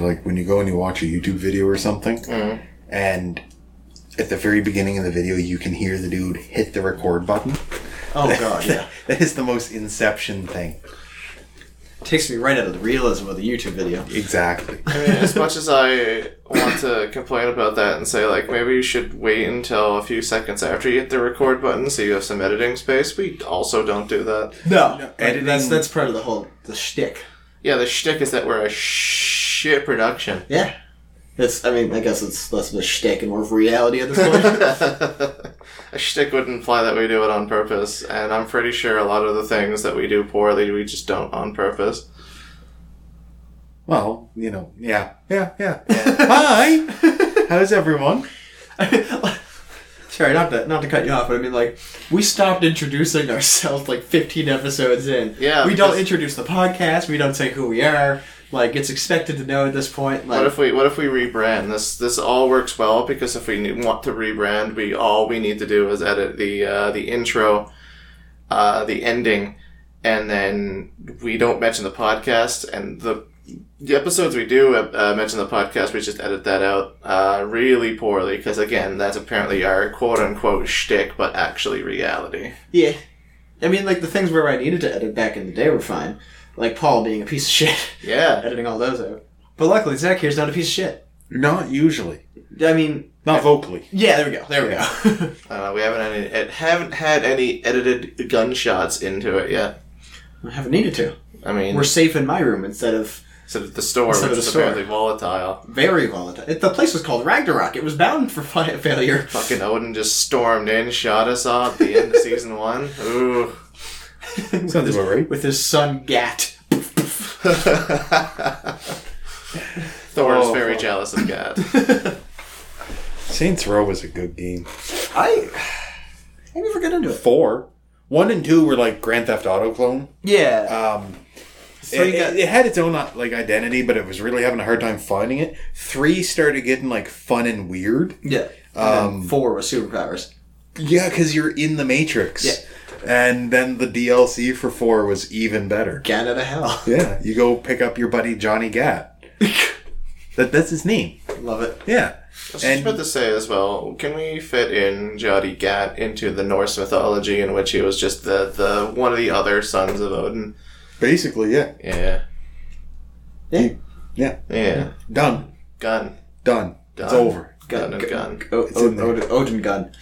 Like when you go and you watch a YouTube video or something, Mm. and at the very beginning of the video, you can hear the dude hit the record button. Oh god, yeah. that is the most Inception thing. Takes me right out of the realism of the YouTube video. Exactly. I mean, as much as I want to complain about that and say, like, maybe you should wait until a few seconds after you hit the record button so you have some editing space, we also don't do that. No, editing- editing. That's that's part of the whole the shtick. Yeah, the shtick is that we're a shit production. Yeah, it's. I mean, I guess it's less of a shtick and more of reality at this point. a shtick wouldn't imply that we do it on purpose, and I'm pretty sure a lot of the things that we do poorly, we just don't on purpose. Well, you know, yeah, yeah, yeah. Hi, how's everyone? Sorry, not to not to cut you off, but I mean, like, we stopped introducing ourselves like 15 episodes in. Yeah, we don't introduce the podcast. We don't say who we are. Like, it's expected to know at this point. Like, What if we what if we rebrand this? This all works well because if we want to rebrand, we all we need to do is edit the uh, the intro, uh, the ending, and then we don't mention the podcast and the the episodes we do uh, mention the podcast. We just edit that out uh, really poorly because again, that's apparently our quote unquote shtick, but actually reality. Yeah. I mean, like, the things where I needed to edit back in the day were fine. Like Paul being a piece of shit, Yeah, editing all those out. But luckily, Zach here's not a piece of shit. Not usually. I mean, Not vocally. yeah, there we go. There we go. uh, we haven't any ed- haven't had any edited gunshots into it yet. I haven't needed to. I mean, We're safe in my room instead of instead of the store, Instead which of the is store. apparently volatile. very volatile. It, the place was called Ragnarok. It was bound for fi- failure. Fucking Odin just stormed in, shot us all at the end of season one. Ooh. Sounds about right. With his son Gat. Thor is Oh, very fuck. jealous of Gat. Saints Row was a good game. I I never got into it. Four, one and two were like Grand Theft Auto clone. Yeah. Um, So it, got- it, it had its own uh, like identity, but it was really having a hard time finding it. Three started getting like fun and weird. yeah. um, and then four was superpowers. Yeah, because you're in the Matrix. Yeah. And then the DLC for four was even better. Gat out of hell. Yeah, you go pick up your buddy Johnny Gat. that that's his name. Love it. Yeah. I was just about to say as well, can we fit in Jody Gat into the Norse mythology in which he was just the, the one of the other sons of Odin? Basically, yeah. Yeah. Yeah. Yeah. Yeah. Done. Gun. Done. It's over. Gun and gun. O- It's in O- there. Odin, Odin gun.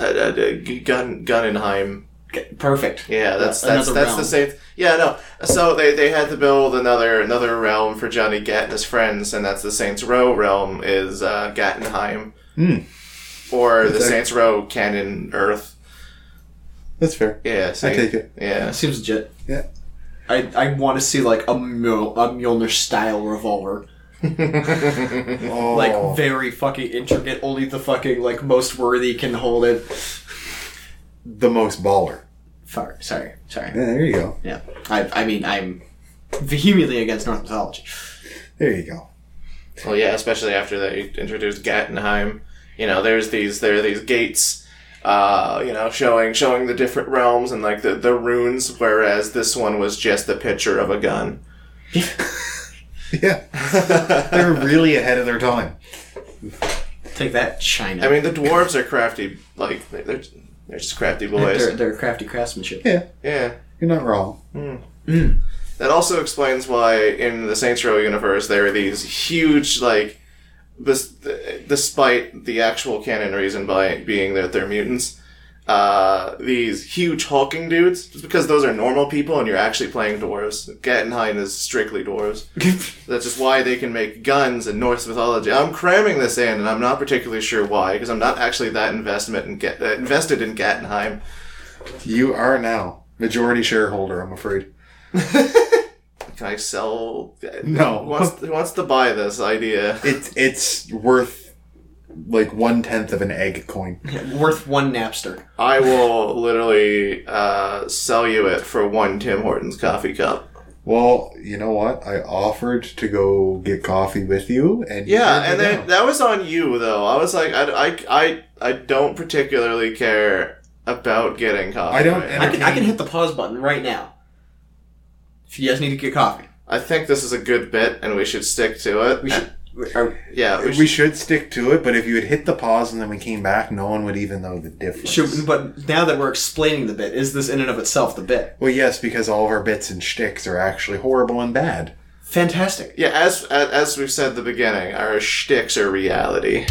Uh, uh, gun Gunnenheim. Perfect. Yeah, that's that's another that's the realm. same. Yeah, no. So they, they had to build another another realm for Johnny Gat and his friends, and that's the Saints Row realm is uh, Gattenheim, Hmm. or the That's Saints Row canon Earth. That's fair. Yeah, see? I take it. Yeah, Seems legit. Yeah. I, I want to see like a, Mjol- a Mjolnir style revolver. Oh. Like very fucking intricate. Only the fucking like most worthy can hold it. the most baller. Sorry, sorry, sorry. Yeah, there you go. Yeah, I, I mean I'm vehemently against Norse mythology. There you go. well, yeah, especially after they introduced Gattenheim. You know, there's these there are these gates. Uh, you know, showing showing the different realms and like the, the runes, whereas this one was just a picture of a gun. Yeah. They're really ahead of their time. Take that, China. I mean, the dwarves are crafty. Like they're they're just crafty boys. they're, they're crafty craftsmanship. Yeah. Yeah. You're not wrong. Hmm. Mm. That also explains why in the Saints Row universe there are these huge like, bes- despite the actual canon reason by being that they're mutants, uh, these huge hulking dudes. Just because those are normal people and you're actually playing dwarves. Gattenheim is strictly dwarves. That's just why they can make guns in Norse mythology. I'm cramming this in, and I'm not particularly sure why because I'm not actually that investment in get, uh, invested in Gattenheim. You are now majority shareholder, I'm afraid. Can I sell? No. Who wants, who wants to buy this idea? It's it's worth like one tenth of an egg coin. Worth one Napster. I will literally uh, sell you it for one Tim Hortons coffee cup. Well, you know what? I offered to go get coffee with you, and you Yeah, and then that was on you though. I was like, I, I, I, I don't particularly care about getting coffee. I don't- right. I can I can hit the pause button right now. If you guys need to get coffee, I think this is a good bit, and we should stick to it. We should. Are, yeah, we We should. should stick to it, but if you had hit the pause and then we came back, no one would even know the difference. should, but now that we're explaining the bit, is this in and of itself the bit? Well, yes, because all of our bits and shticks are actually horrible and bad. Fantastic. Yeah, as as, as we've said at the beginning, our shticks are reality.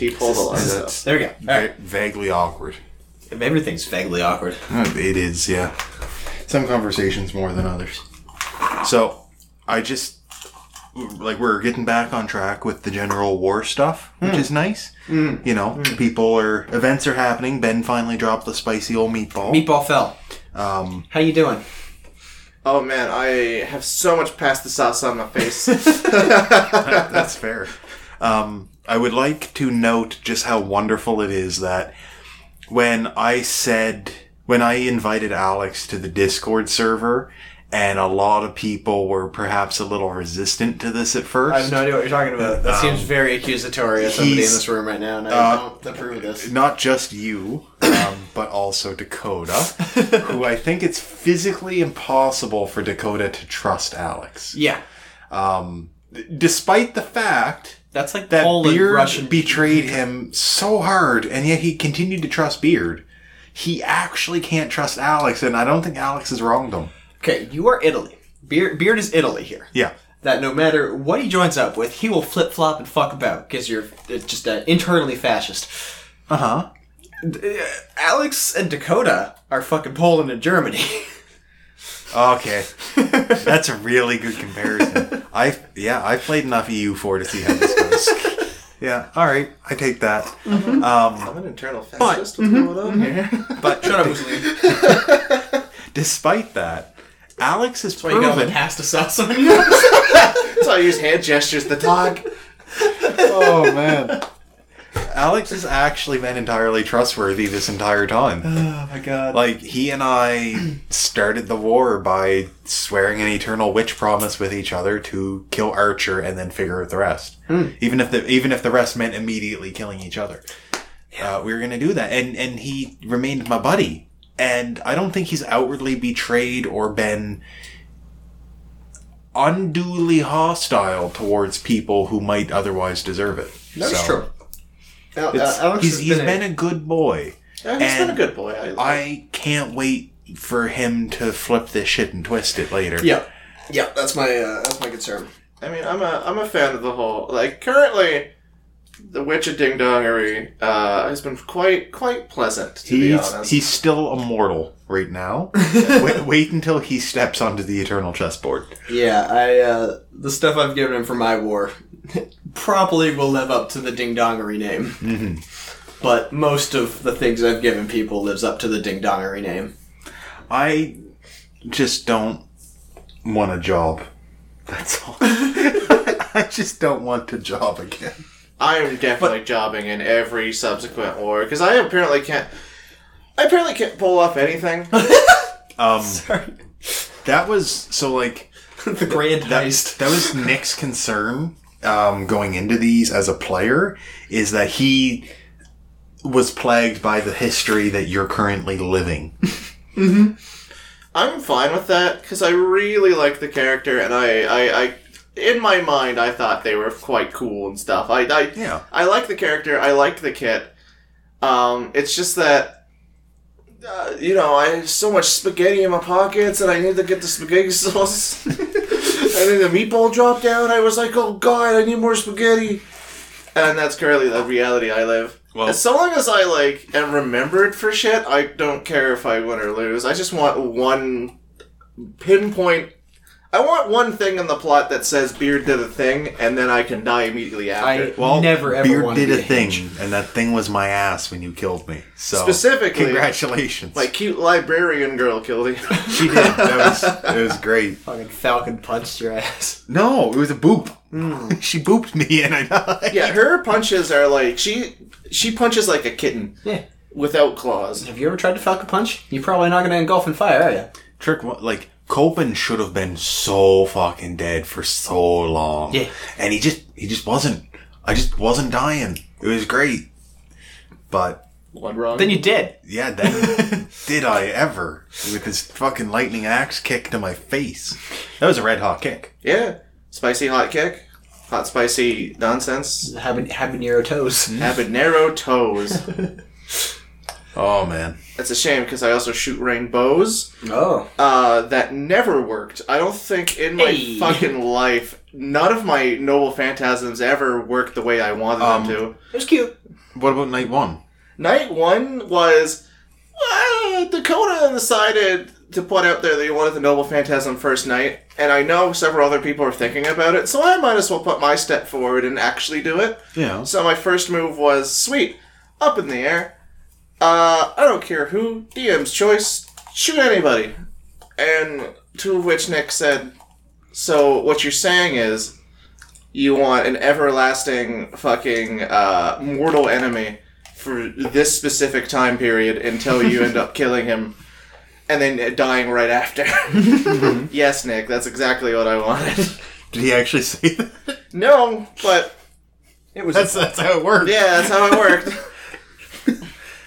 Yeah, he, he pulled a lot of stuff. There we go. All right. vaguely awkward. Everything's vaguely awkward. It is, yeah. Some conversations more than others. So, I just like we're getting back on track with the general war stuff, which is nice. You know, people are events are happening. Ben finally dropped the spicy old meatball. Meatball fell. Um, How you doing? Oh man, I have so much pasta sauce on my face. that's fair. Um, I would like to note just how wonderful it is that when I said when I invited Alex to the Discord server. And a lot of people were perhaps a little resistant to this at first. I have no idea what you're talking about. That seems very accusatory of somebody in this room right now, and I uh, don't approve of this. not just you, um, but also Dakota, who I think it's physically impossible for Dakota to trust Alex. Yeah, Um, despite the fact that's like that Poland, Beard Russian. betrayed him so hard, and yet he continued to trust Beard. He actually can't trust Alex, and I don't think Alex has wronged him. okay, you are Italy. Beard, Beard is Italy here. Yeah. That no matter what he joins up with, he will flip flop and fuck about because you're uh, just uh, internally fascist. Uh huh. Uh, Alex and Dakota are fucking Poland and Germany. Okay, that's a really good comparison. I yeah, I played enough EU4 to see how this goes. yeah, all right, I take that. Mm-hmm. Um, I'm an internal fascist. What's going mm-hmm. on here? but Shut up, Mussolini. despite that, Alex has Why you got all the proven. pasta sauce on you? That's why I use hand gestures to talk. oh man, Alex has actually been entirely trustworthy this entire time. oh my god. Like he and I started the war by swearing an eternal witch promise with each other to kill Archer and then figure out the rest. Even if the even if the rest meant immediately killing each other, uh, we were gonna do that. And and he remained my buddy. And I don't think he's outwardly betrayed or been unduly hostile towards people who might otherwise deserve it. That's So, true. Al- Alex he's, he's been, been a- a good boy. Yeah, he's been a good boy. I, I can't wait for him to flip this shit and twist it later. yeah, yeah. That's my uh, that's my concern. I mean, I'm a I'm a fan of the whole like currently, the Witch of Ding Dongery uh, has been quite quite pleasant to be He's honest. he's still immortal right now. wait, wait until he steps onto the eternal chessboard. Yeah, I uh, the stuff I've given him for my war probably will live up to the ding dongery name. Mm-hmm. But most of the things I've given people lives up to the ding dongery name. I just don't want a job. That's all. I just don't want a job again. I am definitely jobbing in every subsequent war because I apparently can't. I apparently can't pull off anything. Um, Sorry. that was so like the grand that, heist. that was Nick's concern um, going into these as a player is that he was plagued by the history that you're currently living. I'm fine with that because I really like the character and I, I, I, in my mind, I thought they were quite cool and stuff. I, I, Yeah. I like the character. I like the kit. Um, it's just that, uh, you know, I have so much spaghetti in my pockets and I need to get the spaghetti sauce. and then the meatball dropped down. I was like, oh god, I need more spaghetti. And that's currently the reality I live. Well- as so long as I like am remembered for shit, I don't care if I win or lose. I just want one pinpoint. I want one thing in the plot that says Beard did a thing, and then I can die immediately after. I never ever Beard wanted did to a be thing, Hinge. and that thing was my ass when you killed me. So Specifically- congratulations. My cute librarian girl killed him. she did. That was it was great. Fucking Falcon punched your ass. No, it was a boop. Hmm. she booped me, and I died. yeah, her punches are like she she punches like a kitten Yeah. without claws. Have you ever tried to Falcon punch? You're probably not going to engulf in fire, are you? Trick like Copen should have been so fucking dead for so long. Yeah. And he just he just wasn't. I just wasn't dying. It was great. But What wrong? Then you did. yeah, then did I ever with his fucking lightning axe kick to my face? That was a red hot kick. yeah. Spicy hot kick. Hot spicy nonsense. Haban- habanero toes. Habanero toes. Oh man. That's a shame because I also shoot rainbows. Oh. Uh, that never worked. I don't think in my Hey. fucking life, none of my noble phantasms ever worked the way I wanted Um, them to. It was cute. What about night one? Night one was uh, Dakota decided to put out there that he wanted the Noble Phantasm first night, and I know several other people are thinking about it, so I might as well put my step forward and actually do it. Yeah. So my first move was sweet, up in the air. Uh, I don't care who, DM's choice, shoot anybody. And to which Nick said, "So what you're saying is, you want an everlasting fucking uh, mortal enemy for this specific time period until you end up killing him." And then dying right after. yes, Nick, that's exactly what I wanted. Did he actually say that? no, but It was. That's that's how it worked. yeah, that's how it worked.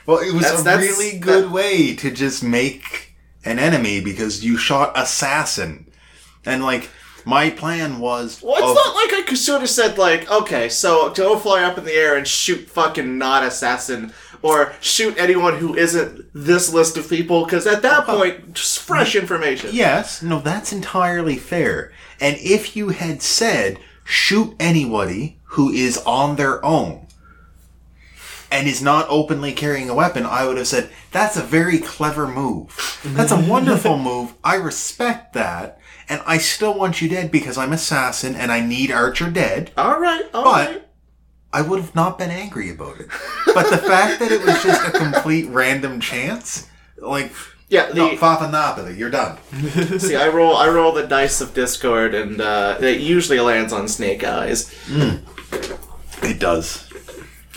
Well, it was That's- a that's- really good that- way to just make an enemy because you shot assassin, and like my plan was. Well, it's of- not like I could sort of said like, okay, so go fly up in the air and shoot fucking not assassin or shoot anyone who isn't this list of people because at that uh-huh. point, just fresh information. Yes, no, that's entirely fair. And if you had said shoot anybody who is on their own and is not openly carrying a weapon, I would have said that's a very clever move. That's a wonderful move. I respect that. And I still want you dead because I'm assassin and I need Archer dead. All right, all But- right. I would have not been angry about it. But the fact that it was just a complete random chance, like, Yeah, the, no, Fafa Napoli, you're done. see, I roll, I roll the dice of Discord, and uh, it usually lands on Snake Eyes. It does.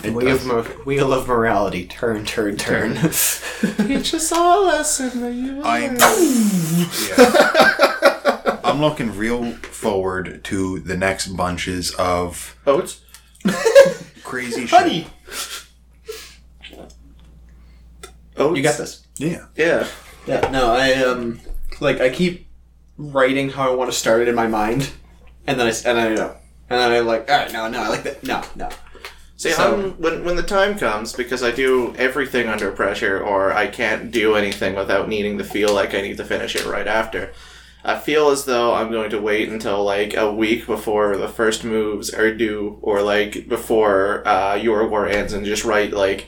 It Wheel does. of, mo- wheel of morality. Turn, turn, turn. Teach us all a lesson that you I'm, yeah. I'm looking real forward to the next bunches of Oats. crazy shit. Honey, Oats. you got this. Yeah. Yeah. Yeah. No, I um, like I keep writing how I want to start it in my mind, and then I and then I know, and then I like, all right, no, no, I like that. No, no. See, So- I'm, when when the time comes, because I do everything under pressure, or I can't do anything without needing to feel like I need to finish it right after. I feel as though I'm going to wait until like a week before the first moves are due, or like before uh, your war ends, and just write like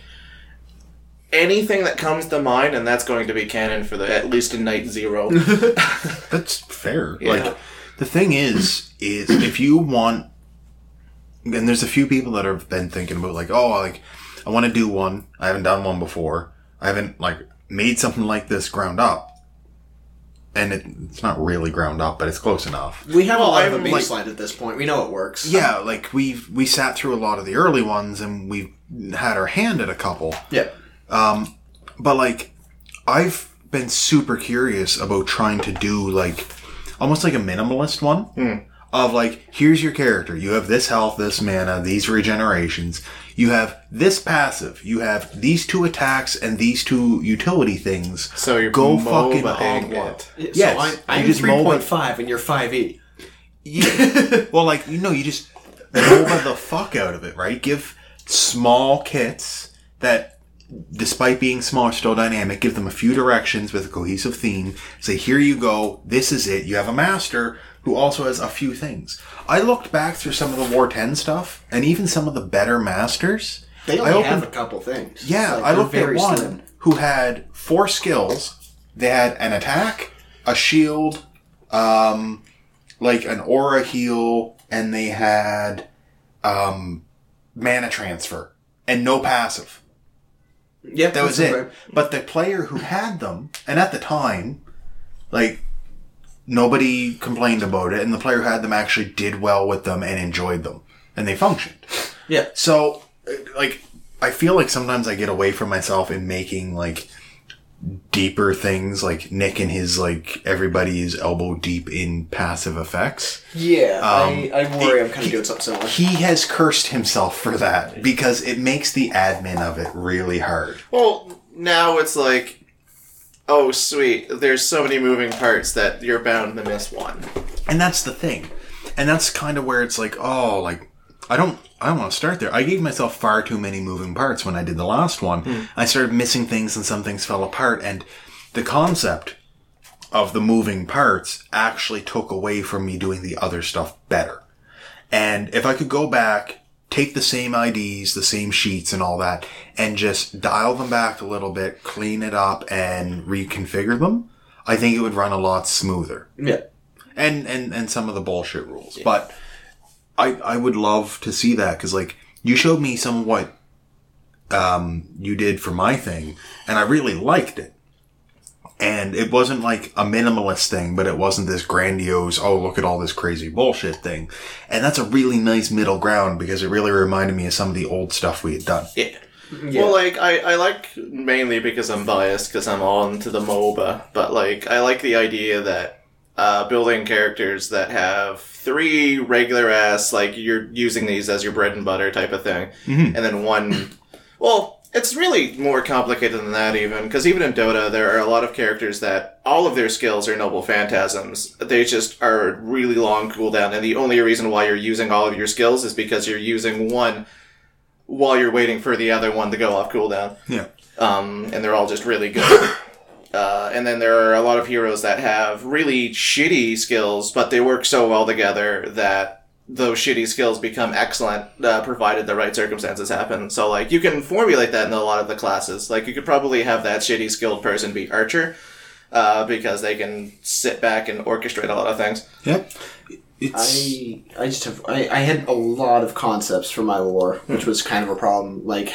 anything that comes to mind, and that's going to be canon for the at least in night zero. That's fair. Yeah. Like the thing is, is if you want, and there's a few people that have been thinking about like, oh, like I want to do one. I haven't done one before. I haven't like made something like this ground up, and it, it's not really ground up, but it's close enough. We have Well, a lot of a I'm, like- baseline at this point. We know it works. Yeah, like we've we sat through a lot of the early ones, and we've had our hand at a couple. Yeah. Um, But like, I've been super curious about trying to do like almost like a minimalist one of like, here's your character. You have this health, this mana, these regenerations. You have this passive. You have these two attacks and these two utility things. So you're go MOBA fucking hog ing wild. it. So Yes, I'm, you I'm just three mold point it. five, and you're five eight. Yeah. well, like you know, you just MOBA the fuck out of it, right? Give small kits that, despite being small, are still dynamic. Give them a few directions with a cohesive theme. Say, here you go. This is it. You have a master who also has a few things. I looked back through some of the War Ten stuff, and even some of the better masters. They I only opened- have a couple things. Yeah, Like, I looked at one slim. who had four skills. They had an attack, a shield, um, like an aura heal, and they had um, mana transfer and no passive. Yeah, That was it. But the player who had them, and at the time, like nobody complained about it, and the player who had them actually did well with them and enjoyed them, and they functioned. Yeah. So, like, I feel like sometimes I get away from myself in making like deeper things, like Nick and his like everybody is elbow deep in passive effects. Yeah, Um, I, I worry he- I'm kind of doing something similar. He has cursed himself for that because it makes the admin of it really hard. Well, now it's like, oh sweet, there's so many moving parts that you're bound to miss one. And that's the thing. And that's kind of where it's like, oh, like I don't I don't want to start there. I gave myself far too many moving parts when I did the last one. Hmm. I started missing things and some things fell apart and the concept of the moving parts actually took away from me doing the other stuff better. And if I could go back, take the same IDs, the same sheets and all that, and just dial them back a little bit, clean it up and reconfigure them, I think it would run a lot smoother Yeah. and and and some of the bullshit rules. But I I would love to see that because like you showed me some of what um you did for my thing, and I really liked it. And it wasn't like a minimalist thing, but it wasn't this grandiose, oh, look at all this crazy bullshit thing. And that's a really nice middle ground because it really reminded me of some of the old stuff we had done. Yeah. Yeah. Well, like I, I like mainly because I'm biased because I'm on to the MOBA, but like I like the idea that uh, building characters that have three regular ass like you're using these as your bread and butter type of thing, and then one. Well, it's really more complicated than that even because even in Dota there are a lot of characters that all of their skills are noble phantasms. They just are really long cooldown, and the only reason why you're using all of your skills is because you're using one while you're waiting for the other one to go off cooldown. Yeah. Um, and they're all just really good. Uh, and then there are a lot of heroes that have really shitty skills, but they work so well together that those shitty skills become excellent, uh, provided the right circumstances happen. So, like, you can formulate that in a lot of the classes. Like, you could probably have that shitty skilled person be Archer, uh, because they can sit back and orchestrate a lot of things. Yep. It's I I just have I, I had a lot of concepts for my war, which was kind of a problem. Like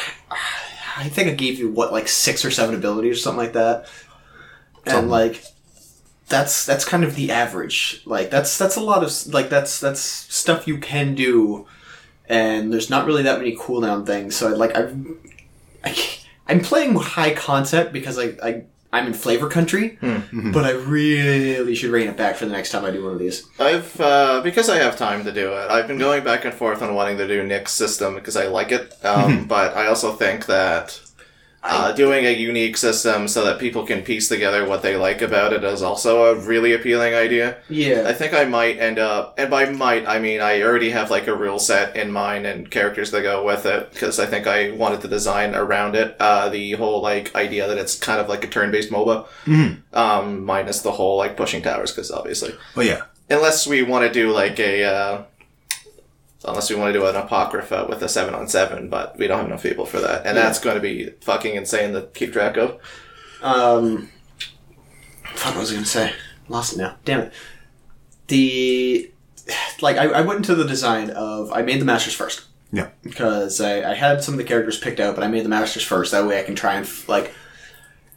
I think I gave you what like six or seven abilities or something like that, and Something. like that's that's kind of the average. Like that's that's a lot of like that's that's stuff you can do, and there's not really that many cooldown things. So I like I, I I'm playing high concept because I I. I'm in flavor country, but I really should rein it back for the next time I do one of these. I've uh, because I have time to do it. I've been going back and forth on wanting to do Nick's system because I like it. Um, but I also think that uh, doing a unique system so that people can piece together what they like about it is also a really appealing idea. Yeah, I think I might end up, and by might I mean I already have like a rule set in mind and characters that go with it because I think I wanted to design around it. Uh, the whole like idea that it's kind of like a turn-based MOBA, um, minus the whole like pushing towers because obviously oh yeah. unless we want to do like a uh, unless we want to do an apocrypha with a seven on seven but we don't have enough people for that and that's going to be fucking insane to keep track of Um, fuck, what was I gonna say? Lost it now. Damn it. The like, I, I went into the design of I made the masters first Yeah. because I, I had some of the characters picked out, but I made the masters first. That way, I can try and like.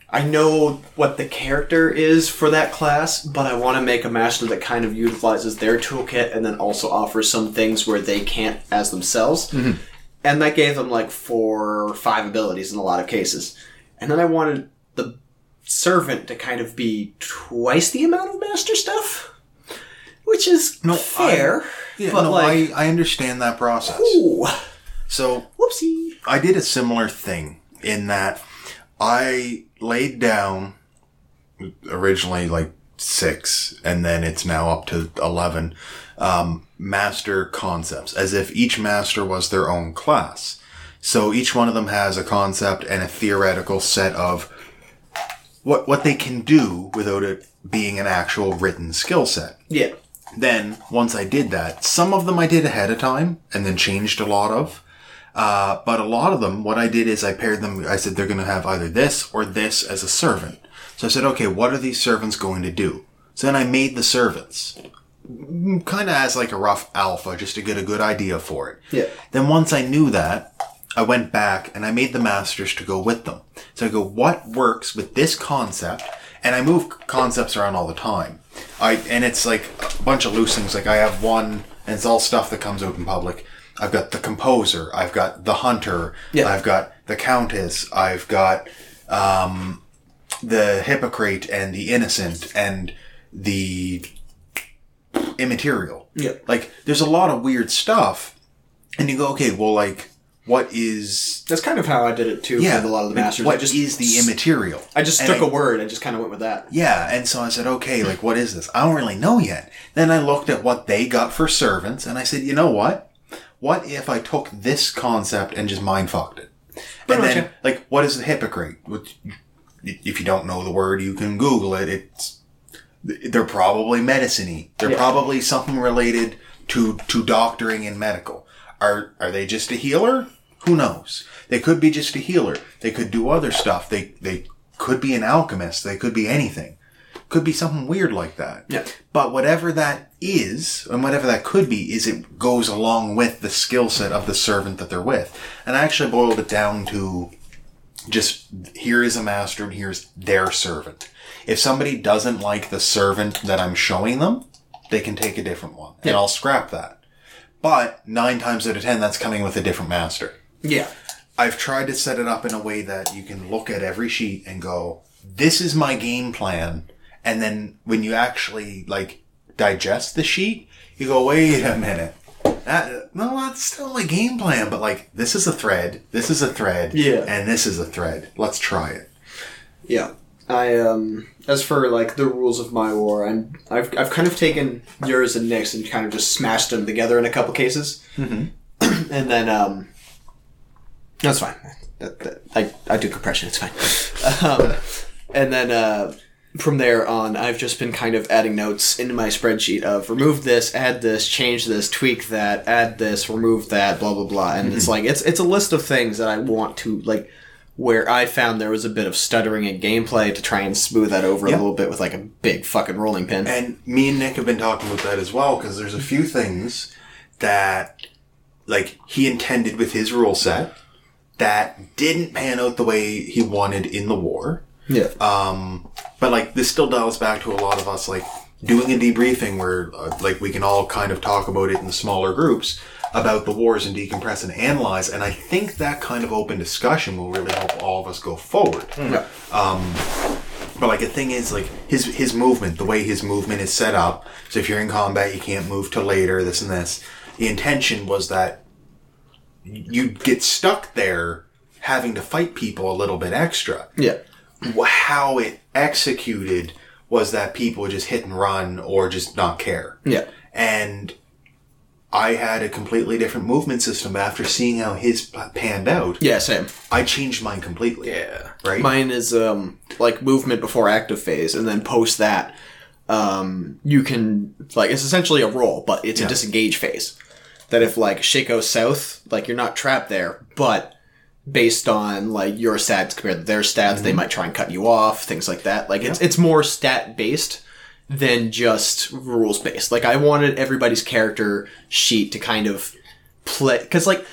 I know what the character is for that class, but I want to make a master that kind of utilizes their toolkit and then also offers some things where they can't as themselves. Mm-hmm. And that gave them like four or five abilities in a lot of cases. And then I wanted the servant to kind of be twice the amount of master stuff, which is No, fair. Yeah, but no, like, I, I understand that process. ooh, So whoopsie. I did a similar thing in that I laid down originally like six, and then it's now up to 11 um, master concepts, as if each master was their own class. So each one of them has a concept and a theoretical set of what, what they can do without it being an actual written skill set. Yeah. Then, once I did that, some of them I did ahead of time and then changed a lot of. Uh, but a lot of them, what I did is I paired them. I said they're going to have either this or this as a servant. So I said, okay, what are these servants going to do? So then I made the servants kind of as like a rough alpha just to get a good idea for it. Yeah. Then once I knew that, I went back and I made the masters to go with them. So I go, what works with this concept? And I move concepts around all the time. I and it's like a bunch of loose things. Like I have one, and it's all stuff that comes out in public. I've got the composer. I've got the hunter. Yeah. I've got the countess. I've got um, the hypocrite and the innocent and the immaterial. Yeah. Like, there's a lot of weird stuff, and you go, okay, well, like, what is That's kind of how I did it too yeah? with a lot of the masters. What I just is the immaterial? I just And took I- a word and just kind of went with that. Yeah, and so I said, okay, like, what is this? I don't really know yet. Then I looked at what they got for servants, and I said, you know what? What if I took this concept and just mind fucked it? Pretty and then, yeah. like, what is the hypocrite? Which, if you don't know the word, you can Google it. It's they're probably medicine-y. They're Yeah. probably something related to to doctoring and medical. Are are they just a healer? Who knows? They could be just a healer. They could do other stuff. They they could be an alchemist. They could be anything. Could be something weird like that. Yeah. But whatever that is, and whatever that could be, is it goes along with the skill set of the servant that they're with. And I actually boiled it down to just here is a master and here's their servant. If somebody doesn't like the servant that I'm showing them, they can take a different one. And Yeah. I'll scrap that. But nine times out of ten, that's coming with a different master. Yeah. I've tried to set it up in a way that you can look at every sheet and go, this is my game plan. And then when you actually like digest the sheet, you go, wait a minute. That, no, that's still a game plan, but like, this is a thread, this is a thread, Yeah. and this is a thread. Let's try it. Yeah. I um as for like the rules of my war, I'm I've I've kind of taken yours and Nick's and kind of just smashed them together in a couple cases, mm-hmm. and then um that's fine. That, that, I I do compression. It's fine. um, and then uh, from there on, I've just been kind of adding notes into my spreadsheet of remove this, add this, change this, tweak that, add this, remove that, blah blah blah. And it's like it's it's a list of things that I want to like where I found there was a bit of stuttering in gameplay to try and smooth that over Yeah. a little bit with like a big fucking rolling pin. And me and Nick have been talking about that as well because there's a few things that, like, he intended with his rule set that didn't pan out the way he wanted in the war. yeah. Um, but like this still dials back to a lot of us like doing a debriefing where uh, like we can all kind of talk about it in smaller groups about the wars and decompress and analyze. And I think that kind of open discussion will really help all of us go forward. yeah. But like the thing is, like his his movement, the way his movement is set up. So if you're in combat, you can't move to later. This and this. The intention was that you'd get stuck there, having to fight people a little bit extra. Yeah. How it executed was that people just hit and run or just not care. Yeah. And I had a completely different movement system after seeing how his p- panned out. Yeah, same. I changed mine completely. Yeah. Right. Mine is um like movement before active phase, and then post that, um you can like it's essentially a roll, but it's a disengage phase. That if like shit goes south, like you're not trapped there, but based on like your stats compared to their stats, they might try and cut you off, things like that. Like it's it's more stat based than just rules based. Like I wanted everybody's character sheet to kind of play because like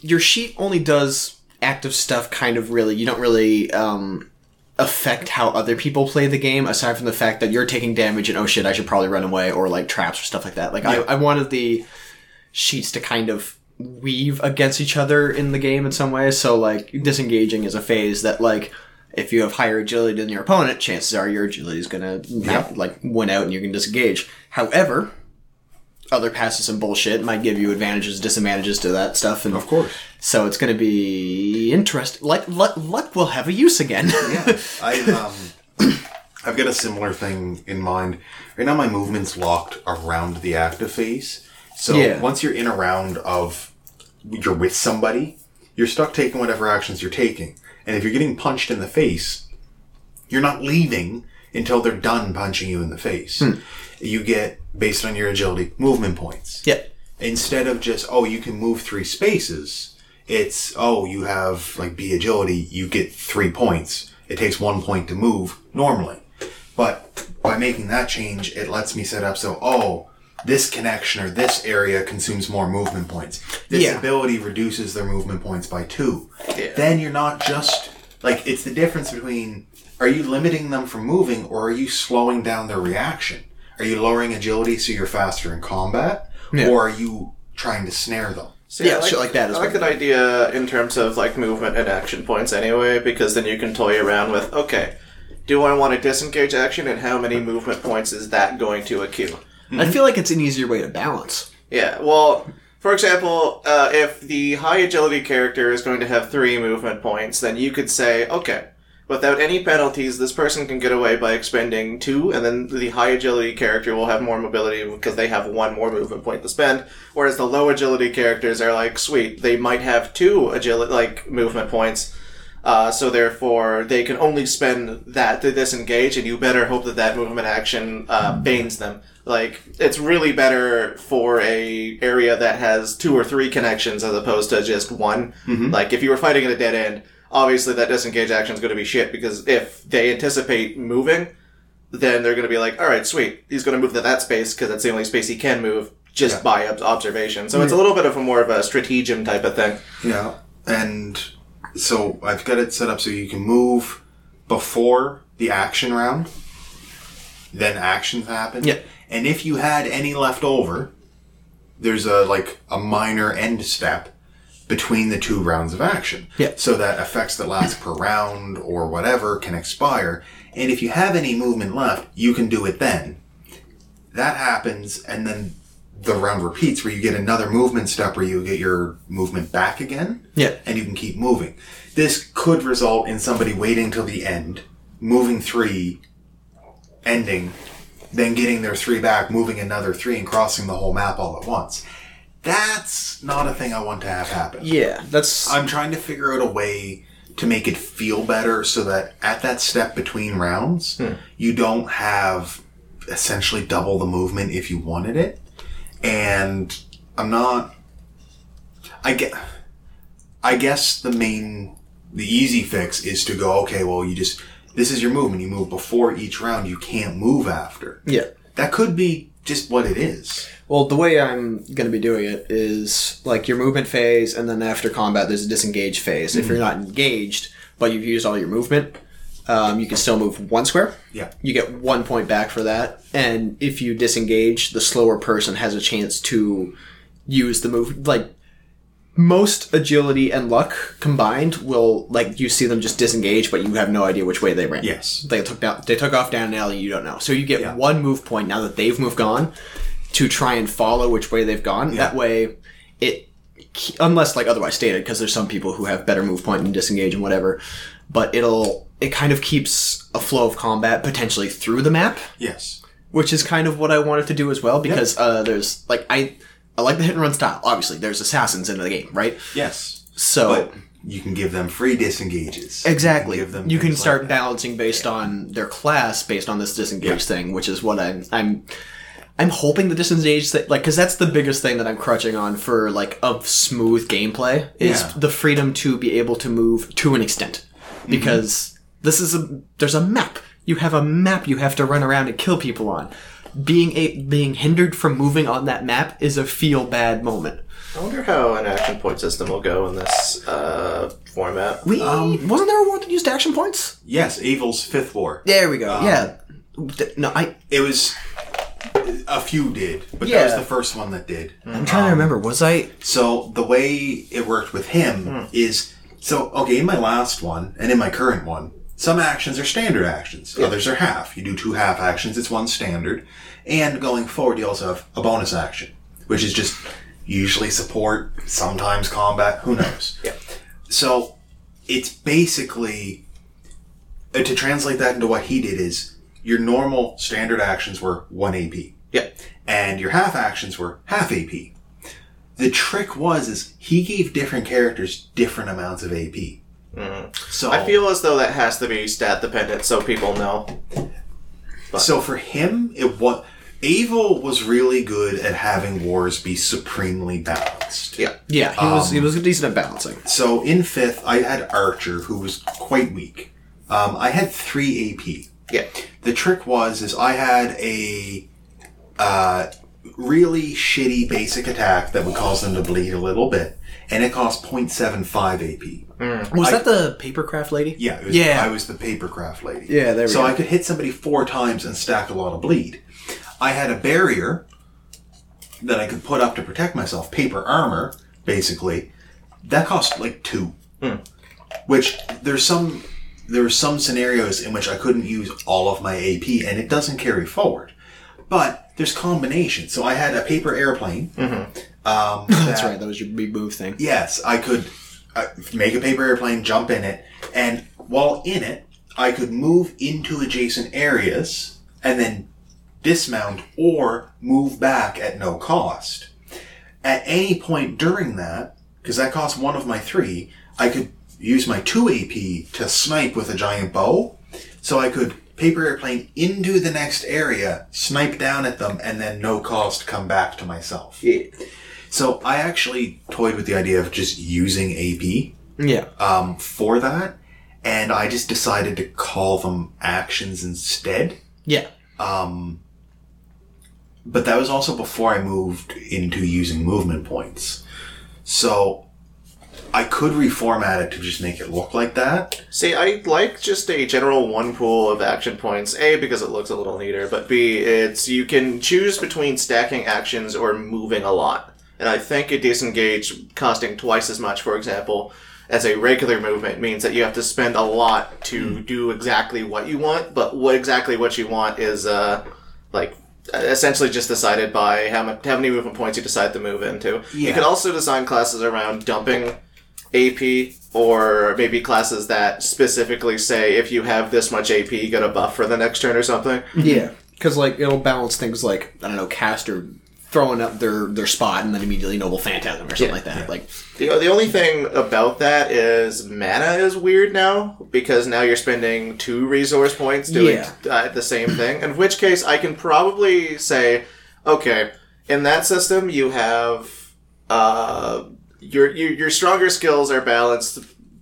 your sheet only does active stuff kind of really you don't really um affect how other people play the game aside from the fact that you're taking damage and oh shit i should probably run away or like traps or stuff like that like I, I wanted the sheets to kind of weave against each other in the game in some way so like disengaging is a phase that like if you have higher agility than your opponent chances are your agility is gonna not, like win out and you can disengage however other passes and bullshit might give you advantages disadvantages to that stuff and Of course. so it's to be interesting. Like luck, luck will have a use again. Yeah, I um, I've got a similar thing in mind. Right now, my movement's locked around the active phase. So Yeah. once you're in a round of you're with somebody, you're stuck taking whatever actions you're taking. And if you're getting punched in the face, you're not leaving until they're done punching you in the face. Hmm. You get based on your agility movement points yeah, instead of just oh you can move three spaces it's oh you have like b agility you get three points it takes one point to move normally but by making that change it lets me set up so oh this connection or this area consumes more movement points this Yeah. ability reduces their movement points by two Yeah. then you're not just like it's the difference between are you limiting them from moving or are you slowing down their reaction are you lowering agility so you're faster in combat Yeah. or are you trying to snare them So, Yeah, shit like that as I like well. that idea in terms of like movement and action points anyway, because then you can toy around with okay, do I want to disengage action, and how many movement points is that going to accrue? I feel like it's an easier way to balance. Yeah, well, for example, uh, if the high agility character is going to have three movement points, then you could say, okay, without any penalties, this person can get away by expending two, and then the high agility character will have more mobility because they have one more movement point to spend. Whereas the low agility characters are like, sweet, they might have two agility like movement points. Uh, so therefore, they can only spend that to disengage, and you better hope that that movement action uh, banes them. Like it's really better for a area that has two or three connections as opposed to just one. Mm-hmm. Like if you were fighting at a dead end, obviously that disengage action is going to be shit because if they anticipate moving, then they're going to be like, all right, sweet, he's going to move to that space because that's the only space he can move just by ob- observation. So it's a little bit of a more of a stratagem type of thing. Yeah, and so I've got it set up so you can move before the action round, then actions happen. Yeah. And if you had any left over, there's a like a minor end step between the two rounds of action. Yeah. So that effects that last per round or whatever can expire. And if you have any movement left, you can do it then. That happens, and then the round repeats where you get another movement step where you get your movement back again Yeah. and you can keep moving. This could result in somebody waiting till the end, moving three, ending, then getting their three back, moving another three, and crossing the whole map all at once. That's not a thing I want to have happen. Yeah, that's I'm trying to figure out a way to make it feel better so that at that step between rounds, hmm. you don't have essentially double the movement if you wanted it. And I'm not. I get. I guess the main, the easy fix is to go. Okay, well, you just this is your movement. You move before each round. You can't move after. yeah. That could be just what it is. Well, the way I'm going to be doing it is like your movement phase, and then after combat, there's a disengage phase. If you're not engaged, but you've used all your movement, um, you can still move one square. Yeah. You get one point back for that. And if you disengage, the slower person has a chance to use the move. Like, most agility and luck combined will, like, you see them just disengage, but you have no idea which way they ran. Yes. They took down, they took off down an alley, you don't know. So you get Yeah. one move point now that they've moved on to try and follow which way they've gone. That way, it unless like otherwise stated, because there's some people who have better move point and disengage and whatever, but it'll it kind of keeps a flow of combat potentially through the map, Yes. which is kind of what I wanted to do as well. Because uh, there's like I I like the hit and run style. Obviously, there's assassins in the game, right? Yes. So But you can give them free disengages. Exactly. You can, them you can start like balancing based on their class, based on this disengage Yeah. thing, which is what I'm. I'm. I'm hoping the disengage thing, like, because that's the biggest thing that I'm crutching on for like of smooth gameplay is Yeah. the freedom to be able to move to an extent, Mm-hmm. because this is a there's a map. You have a map you have to run around and kill people on. Being a being hindered from moving on that map is a feel bad moment. I wonder how an action point system will go in this uh, format. We um, wasn't there a war that used action points? Yes, Evil's Fifth War. There we go. Um, yeah. Th- No, I It was a few did, but yeah. that was the first one that did. I'm trying to um, remember. Was I? So the way it worked with him hmm. is so okay. In my last one and in my current one, some actions are standard actions. Others are half. You do two half actions. It's one standard. And going forward, you also have a bonus action, which is just usually support, sometimes combat. Who knows? Yeah. So it's basically uh, to translate that into what he did is your normal standard actions were one AP Yeah. and your half actions were half AP. The trick was is he gave different characters different amounts of AP. So I feel as though that has to be stat dependent so people know. so for him it was Evil was really good at having wars be supremely balanced. Yeah. Yeah, he was. He was decent at balancing. So in fifth, I had Archer, who was quite weak. Um, I had three AP. Yeah. The trick was is I had a uh, really shitty basic attack that would cause them to bleed a little bit, and it cost 0.75 AP. Was I- that the papercraft lady? Yeah, it was, Yeah. I was the papercraft lady. Yeah, there we so go. I could hit somebody four times and stack a lot of bleed. I had a barrier that I could put up to protect myself, paper armor, basically. That cost like two. Hmm. Which there's some there were some scenarios in which I couldn't use all of my AP, and it doesn't carry forward. But there's combinations. So I had a paper airplane. Um, That's right. That was your big move thing. Yes, I could make a paper airplane, jump in it, and while in it, I could move into adjacent areas and then dismount or move back at no cost. At any point during that, because that cost one of my three, I could use my two AP to snipe with a giant bow. So I could paper airplane into the next area, snipe down at them, and then no cost come back to myself. Yeah. So I actually toyed with the idea of just using AP Yeah. um, for that, and I just decided to call them actions instead. Yeah. Um, but that was also before I moved into using movement points. So I could reformat it to just make it look like that. See, I like just a general one pool of action points. A because it looks a little neater, but B it's you can choose between stacking actions or moving a lot. And I think a disengage costing twice as much, for example, as a regular movement means that you have to spend a lot to do exactly what you want. But what exactly what you want is uh like essentially just decided by how much how many movement points you decide to move into. You Yeah. can also design classes around dumping AP or maybe classes that specifically say if you have this much AP, you get a buff for the next turn or something. Yeah. Because like it'll balance things like I don't know, caster throwing up their their spot and then immediately noble phantasm or something like that. Like The, the only thing about that is mana is weird now because now you're spending two resource points doing Yeah. uh, the same thing. In which case, I can probably say, okay, in that system, you have uh, your, your your stronger skills are balanced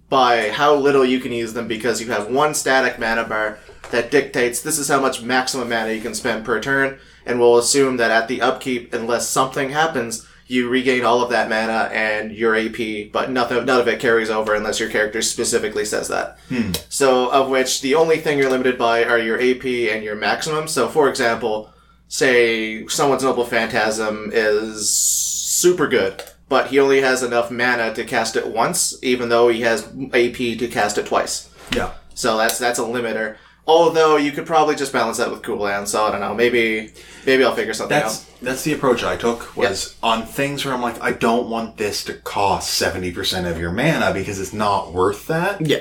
by how little you can use them because you have one static mana bar that dictates this is how much maximum mana you can spend per turn, and we'll assume that at the upkeep, unless something happens, you regain all of that mana and your AP, but nothing, none of it carries over unless your character specifically says that. Hmm. So, of which the only thing you're limited by are your AP and your maximum. So, for example, say someone's Noble Phantasm is super good, but he only has enough mana to cast it once, even though he has AP to cast it twice. Yeah. So that's that's a limiter. Although you could probably just balance that with cooldown. So I don't know. Maybe maybe I'll figure something That's out. that's the approach I took was on things where I'm like, I don't want this to cost seventy percent of your mana because it's not worth that. yeah.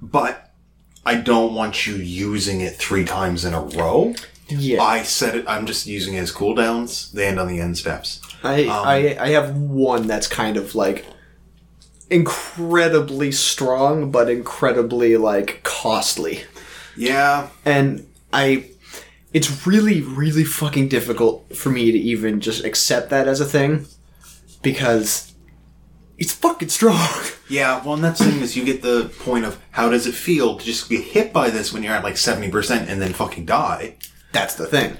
But I don't want you using it three times in a row. Yeah. I said it. I'm just using it as cooldowns. They end on the end steps. I, um, I I have one that's kind of like incredibly strong but incredibly like costly. Yeah, And I it's really really fucking difficult for me to even just accept that as a thing because it's fucking strong. yeah. Well, and that's the thing is you get the point of how does it feel to just get hit by this when you're at like seventy percent and then fucking die. That's the thing.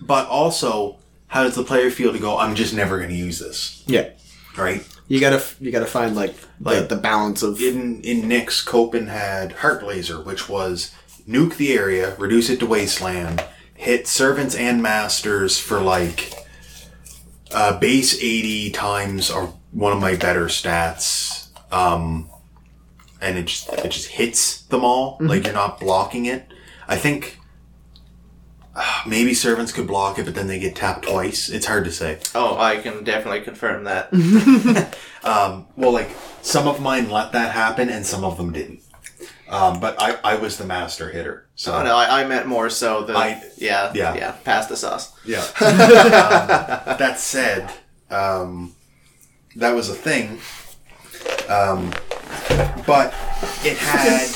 But also, how does the player feel to go? I'm just never going to use this, Yeah. right? You gotta you gotta find like the, Like- the balance of in in Nyx, Copen had Heart Blazer, which was nuke the area, reduce it to wasteland, hit servants and masters for like uh, base eighty times or one of my better stats, um, and it just it just hits them all. Like you're not blocking it. I think. uh, Maybe servants could block it, but then they get tapped twice. It's hard to say. Oh, I can definitely confirm that. Um, well, like some of mine let that happen, and some of them didn't. Um, but I, I was the master hitter, so oh, no, I, I meant more so the I- yeah yeah. yeah pass the sauce. yeah. um, that said, um, that was a thing. Um, but it had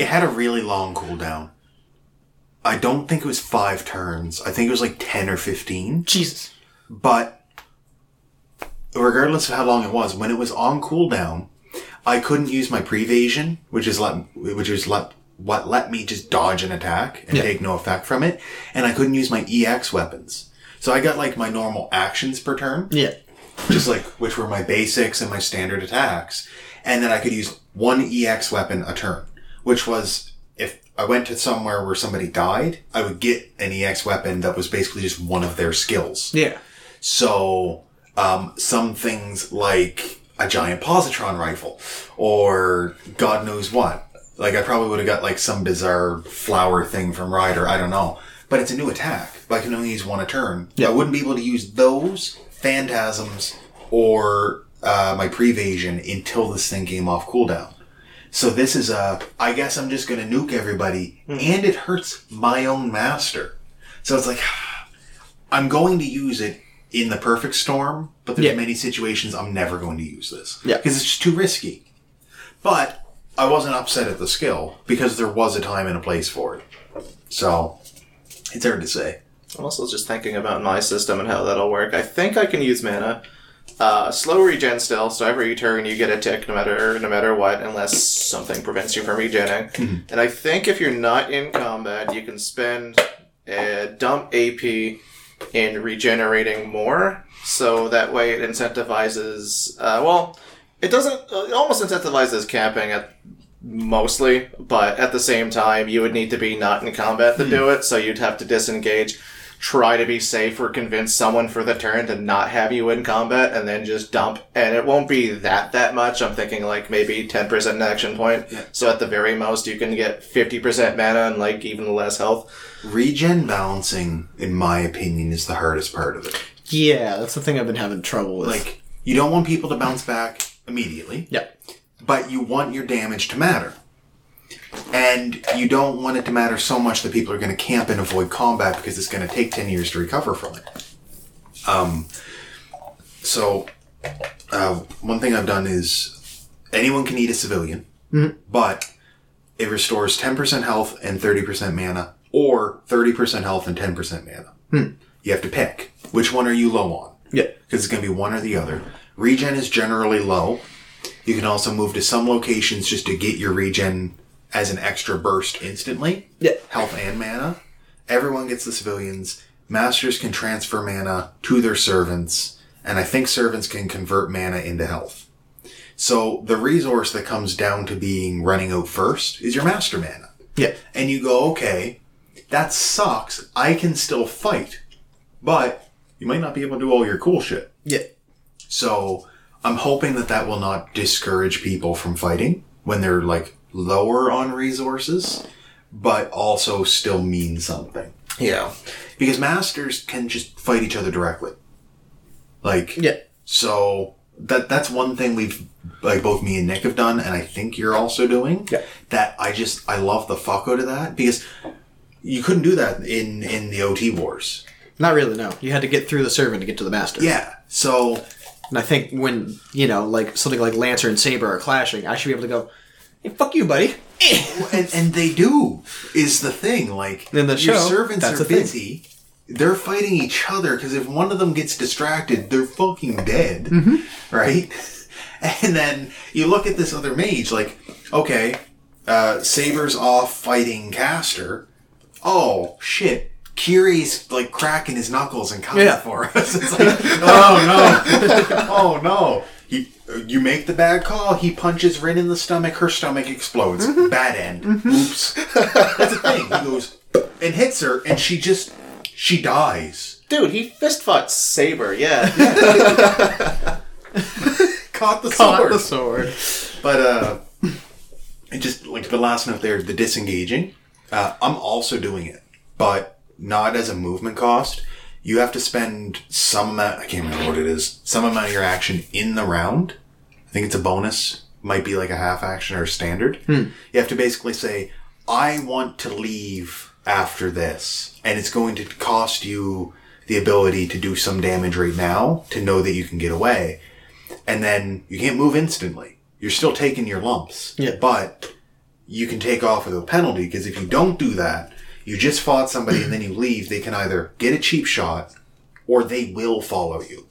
it had a really long cooldown. I don't think it was five turns. I think it was like ten or fifteen. Jesus. But regardless of how long it was, when it was on cooldown, I couldn't use my prevasion, which is let which is let what let me just dodge an attack and Yeah. take no effect from it, and I couldn't use my EX weapons. So I got like my normal actions per turn, Yeah. just like which were my basics and my standard attacks, and then I could use one EX weapon a turn, which was if I went to somewhere where somebody died, I would get an EX weapon that was basically just one of their skills. Yeah. So, um, some things like a giant positron rifle, or God knows what, Like I probably would have got like some bizarre flower thing from Ryder. I don't know. But it's a new attack. But I can only use one a turn. Yeah. I wouldn't be able to use those phantasms or uh, my prevasion until this thing came off cooldown. So this is a. I guess I'm just gonna nuke everybody, and it hurts my own master. So it's like I'm going to use it in the perfect storm, but there's Yeah. many situations I'm never going to use this. Yeah. Because it's just too risky. But I wasn't upset at the skill because there was a time and a place for it. So it's hard to say. I'm also just thinking about my system and how that'll work. I think I can use mana. Uh, slow regen still, so every turn you get a tick no matter no matter what, unless something prevents you from regenning. And I think if you're not in combat, you can spend a dump AP in regenerating more, so that way it incentivizes. Uh, well, it doesn't. uh, It almost incentivizes camping at mostly, but at the same time, you would need to be not in combat to do it, so you'd have to disengage, try to be safe, or convince someone for the turn to not have you in combat, and then just dump. And it won't be that that much. I'm thinking like maybe ten percent action point. Yeah. So at the very most, you can get fifty percent mana and like even less health. Regen balancing, in my opinion, is the hardest part of it. Yeah, that's the thing I've been having trouble with. Like, you don't want people to bounce back immediately. yeah. but you want your damage to matter. And you don't want it to matter so much that people are going to camp and avoid combat because it's going to take 10 years to recover from it. Um, so, uh, one thing I've done is anyone can eat a civilian, but it restores 10% health and 30% mana, or 30% health and 10% mana. You have to pick. Which one are you low on? Yeah. because it's going to be one or the other. Regen is generally low. You can also move to some locations just to get your regen as an extra burst instantly. Yeah. Health and mana. Everyone gets the civilians. Masters can transfer mana to their servants, and I think servants can convert mana into health. So the resource that comes down to being running out first is your master mana. Yeah. And you go, okay, that sucks. I can still fight, but you might not be able to do all your cool shit. Yeah. So I'm hoping that that will not discourage people from fighting when they're like lower on resources, but also still mean something. Yeah. Because masters can just fight each other directly. Like, Yeah. so that that's one thing we've like both me and Nick have done, and I think you're also doing. Yeah. That I just I love the fuck out of that because you couldn't do that in in the OT wars. Not really, no. You had to get through the servant to get to the master. Yeah. So And I think when, you know, like something like Lancer and Saber are clashing, I should be able to go, hey, fuck you, buddy. and and they do is the thing. Like In the your show, servants that's are the thing. busy. They're fighting each other because if one of them gets distracted, they're fucking dead, Mm-hmm. right? And then you look at this other mage, like, okay, uh, Saber's off fighting Caster. Oh shit, Kirei's like cracking his knuckles and coming Yeah. for us. It's like, oh no, oh no. He, you make the bad call. He punches Rin in the stomach. Her stomach explodes. Mm-hmm. Bad end. Oops. That's the thing. He goes and hits her, and she just she dies. Dude, he fist fought Saber, yeah. Caught the Caught sword. the sword. But uh, it just like the last note there, the disengaging. Uh, I'm also doing it, but not as a movement cost. You have to spend some amount. I can't remember what it is. Some amount of your action in the round. I think it's a bonus. Might be like a half action or a standard. Hmm. You have to basically say, "I want to leave after this," and it's going to cost you the ability to do some damage right now to know that you can get away and then you can't move instantly. You're still taking your lumps. Yeah. But you can take off with a penalty because if you don't do that, you just fought somebody and then you leave, they can either get a cheap shot or they will follow you.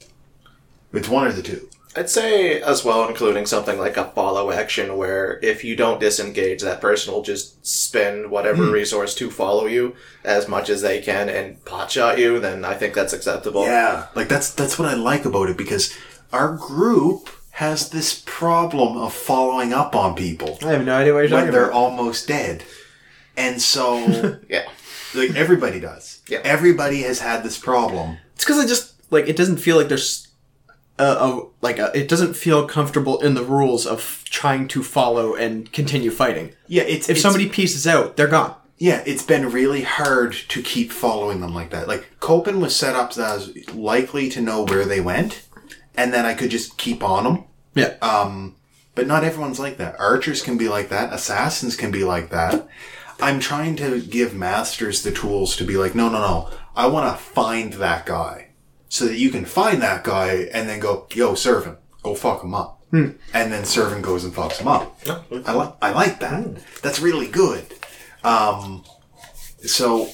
It's one or the two. I'd say as well, including something like a follow action, where if you don't disengage, that person will just spend whatever hmm. resource to follow you as much as they can and potshot you. Then I think that's acceptable. Yeah. Like that's that's what I like about it because our group has this problem of following up on people I have no idea what you're when talking they're about. almost dead. And so Yeah. like everybody does. Yeah. Everybody has had this problem. It's because I just, like, it doesn't feel like there's a, a like a, it doesn't feel comfortable in the rules of trying to follow and continue fighting. Yeah, it's If it's- somebody pieces out, they're gone. Yeah, it's been really hard to keep following them like that. Like Copen was set up so that I was likely to know where they went, and then I could just keep on them. Yeah. Um, but not everyone's like that. Archers can be like that. Assassins can be like that. I'm trying to give masters the tools to be like, no, no, no. I want to find that guy, so that you can find that guy and then go, yo, serve him. go fuck him up. And then servant goes and fucks him up. I like I like that. That's really good. Um, so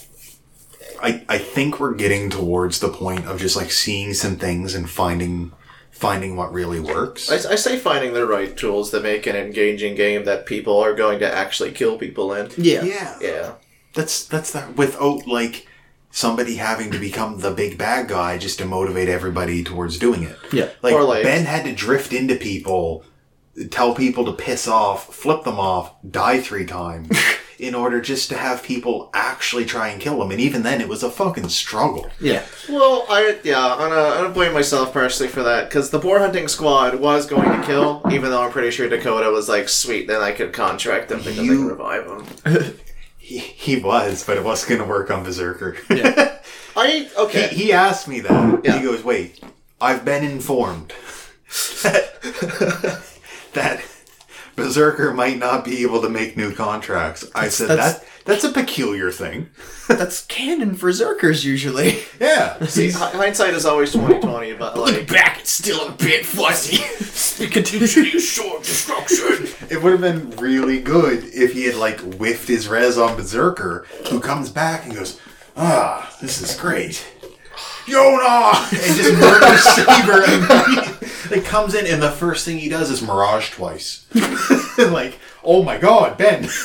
I I think we're getting towards the point of just like seeing some things and finding finding what really works. I, I say finding the right tools that make an engaging game that people are going to actually kill people in. Yeah. yeah, Yeah. that's that's that without like somebody having to become the big bad guy just to motivate everybody towards doing it. Yeah. Like, Or like- Ben had to drift into people, tell people to piss off, flip them off, die three times. In order just to have people actually try and kill him, and even then, it was a fucking struggle. Yeah. Well, I yeah, I'm gonna, I'm gonna blame myself personally for that because the boar hunting squad was going to kill, even though I'm pretty sure Dakota was like, "Sweet, then I could contract them because I You- can revive them." He, he was, but it wasn't going to work on Berserker. I he, okay. he asked me that. Yeah. He goes, "Wait, I've been informed that, that Berserker might not be able to make new contracts." I said, that's- "That that's a peculiar thing." That's canon for Zerkers usually. Yeah, See, hi- hindsight is always 2020, but like, back, it's still a bit fuzzy. Continue short destruction. it would have been really good if he had like whiffed his res on Berserker, who comes back and goes, "Ah, this is great." Yona! And just murders Saber immediately. Like comes in and the first thing he does is Mirage twice. like, oh my god, Ben.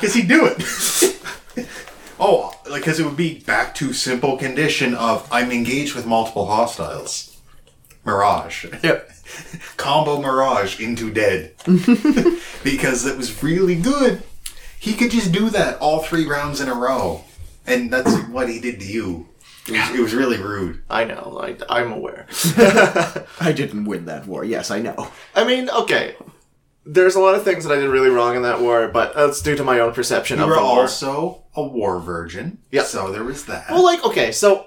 Because he'd do it. oh, like, because it would be back to simple condition of I'm engaged with multiple hostiles. Mirage. Yep. Combo Mirage into dead. because it was really good. He could just do that all three rounds in a row. And that's what he did to you. It was, it was really rude. I know, I, I'm aware. I didn't win that war. Yes, I know. I mean, okay. There's a lot of things that I did really wrong in that war, but that's due to my own perception You of were the war. also a war virgin. Yeah. So there was that. Well, like, okay, so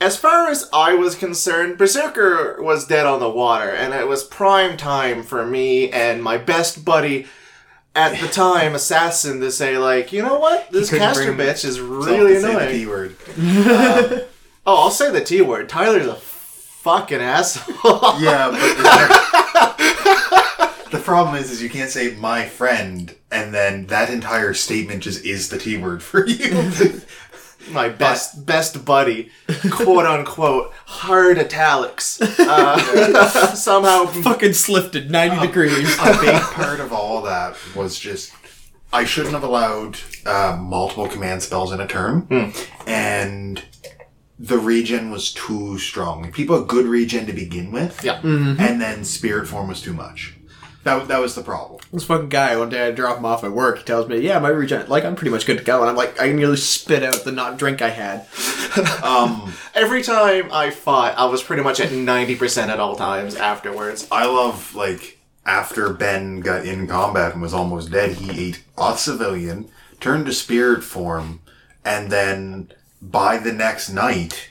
as far as I was concerned, Berserker was dead on the water, and it was prime time for me and my best buddy at the time, Assassin, to say, like, you know what? This couldn't caster bring bitch is Self really to say the annoying. P word. Um, Oh, I'll say the T word. Tyler's a fucking asshole. Yeah, but the problem is, is you can't say my friend, and then that entire statement just is the T word for you. my best best buddy, quote unquote, hard italics. Uh, somehow Fucking slifted 90 degrees. a big part of all that was just I shouldn't have allowed uh, multiple command spells in a turn, and the regen was too strong. People had good regen to begin with, Yeah. and then spirit form was too much. That that was the problem. This fucking guy, one day I drop him off at work, he tells me, yeah, my regen, like, I'm pretty much good to go. And I'm like, I nearly spit out the not drink I had. Um, Every time I fought, I was pretty much at 90% at all times afterwards. I love like after Ben got in combat and was almost dead, he ate a civilian, turned to spirit form, and then by the next night,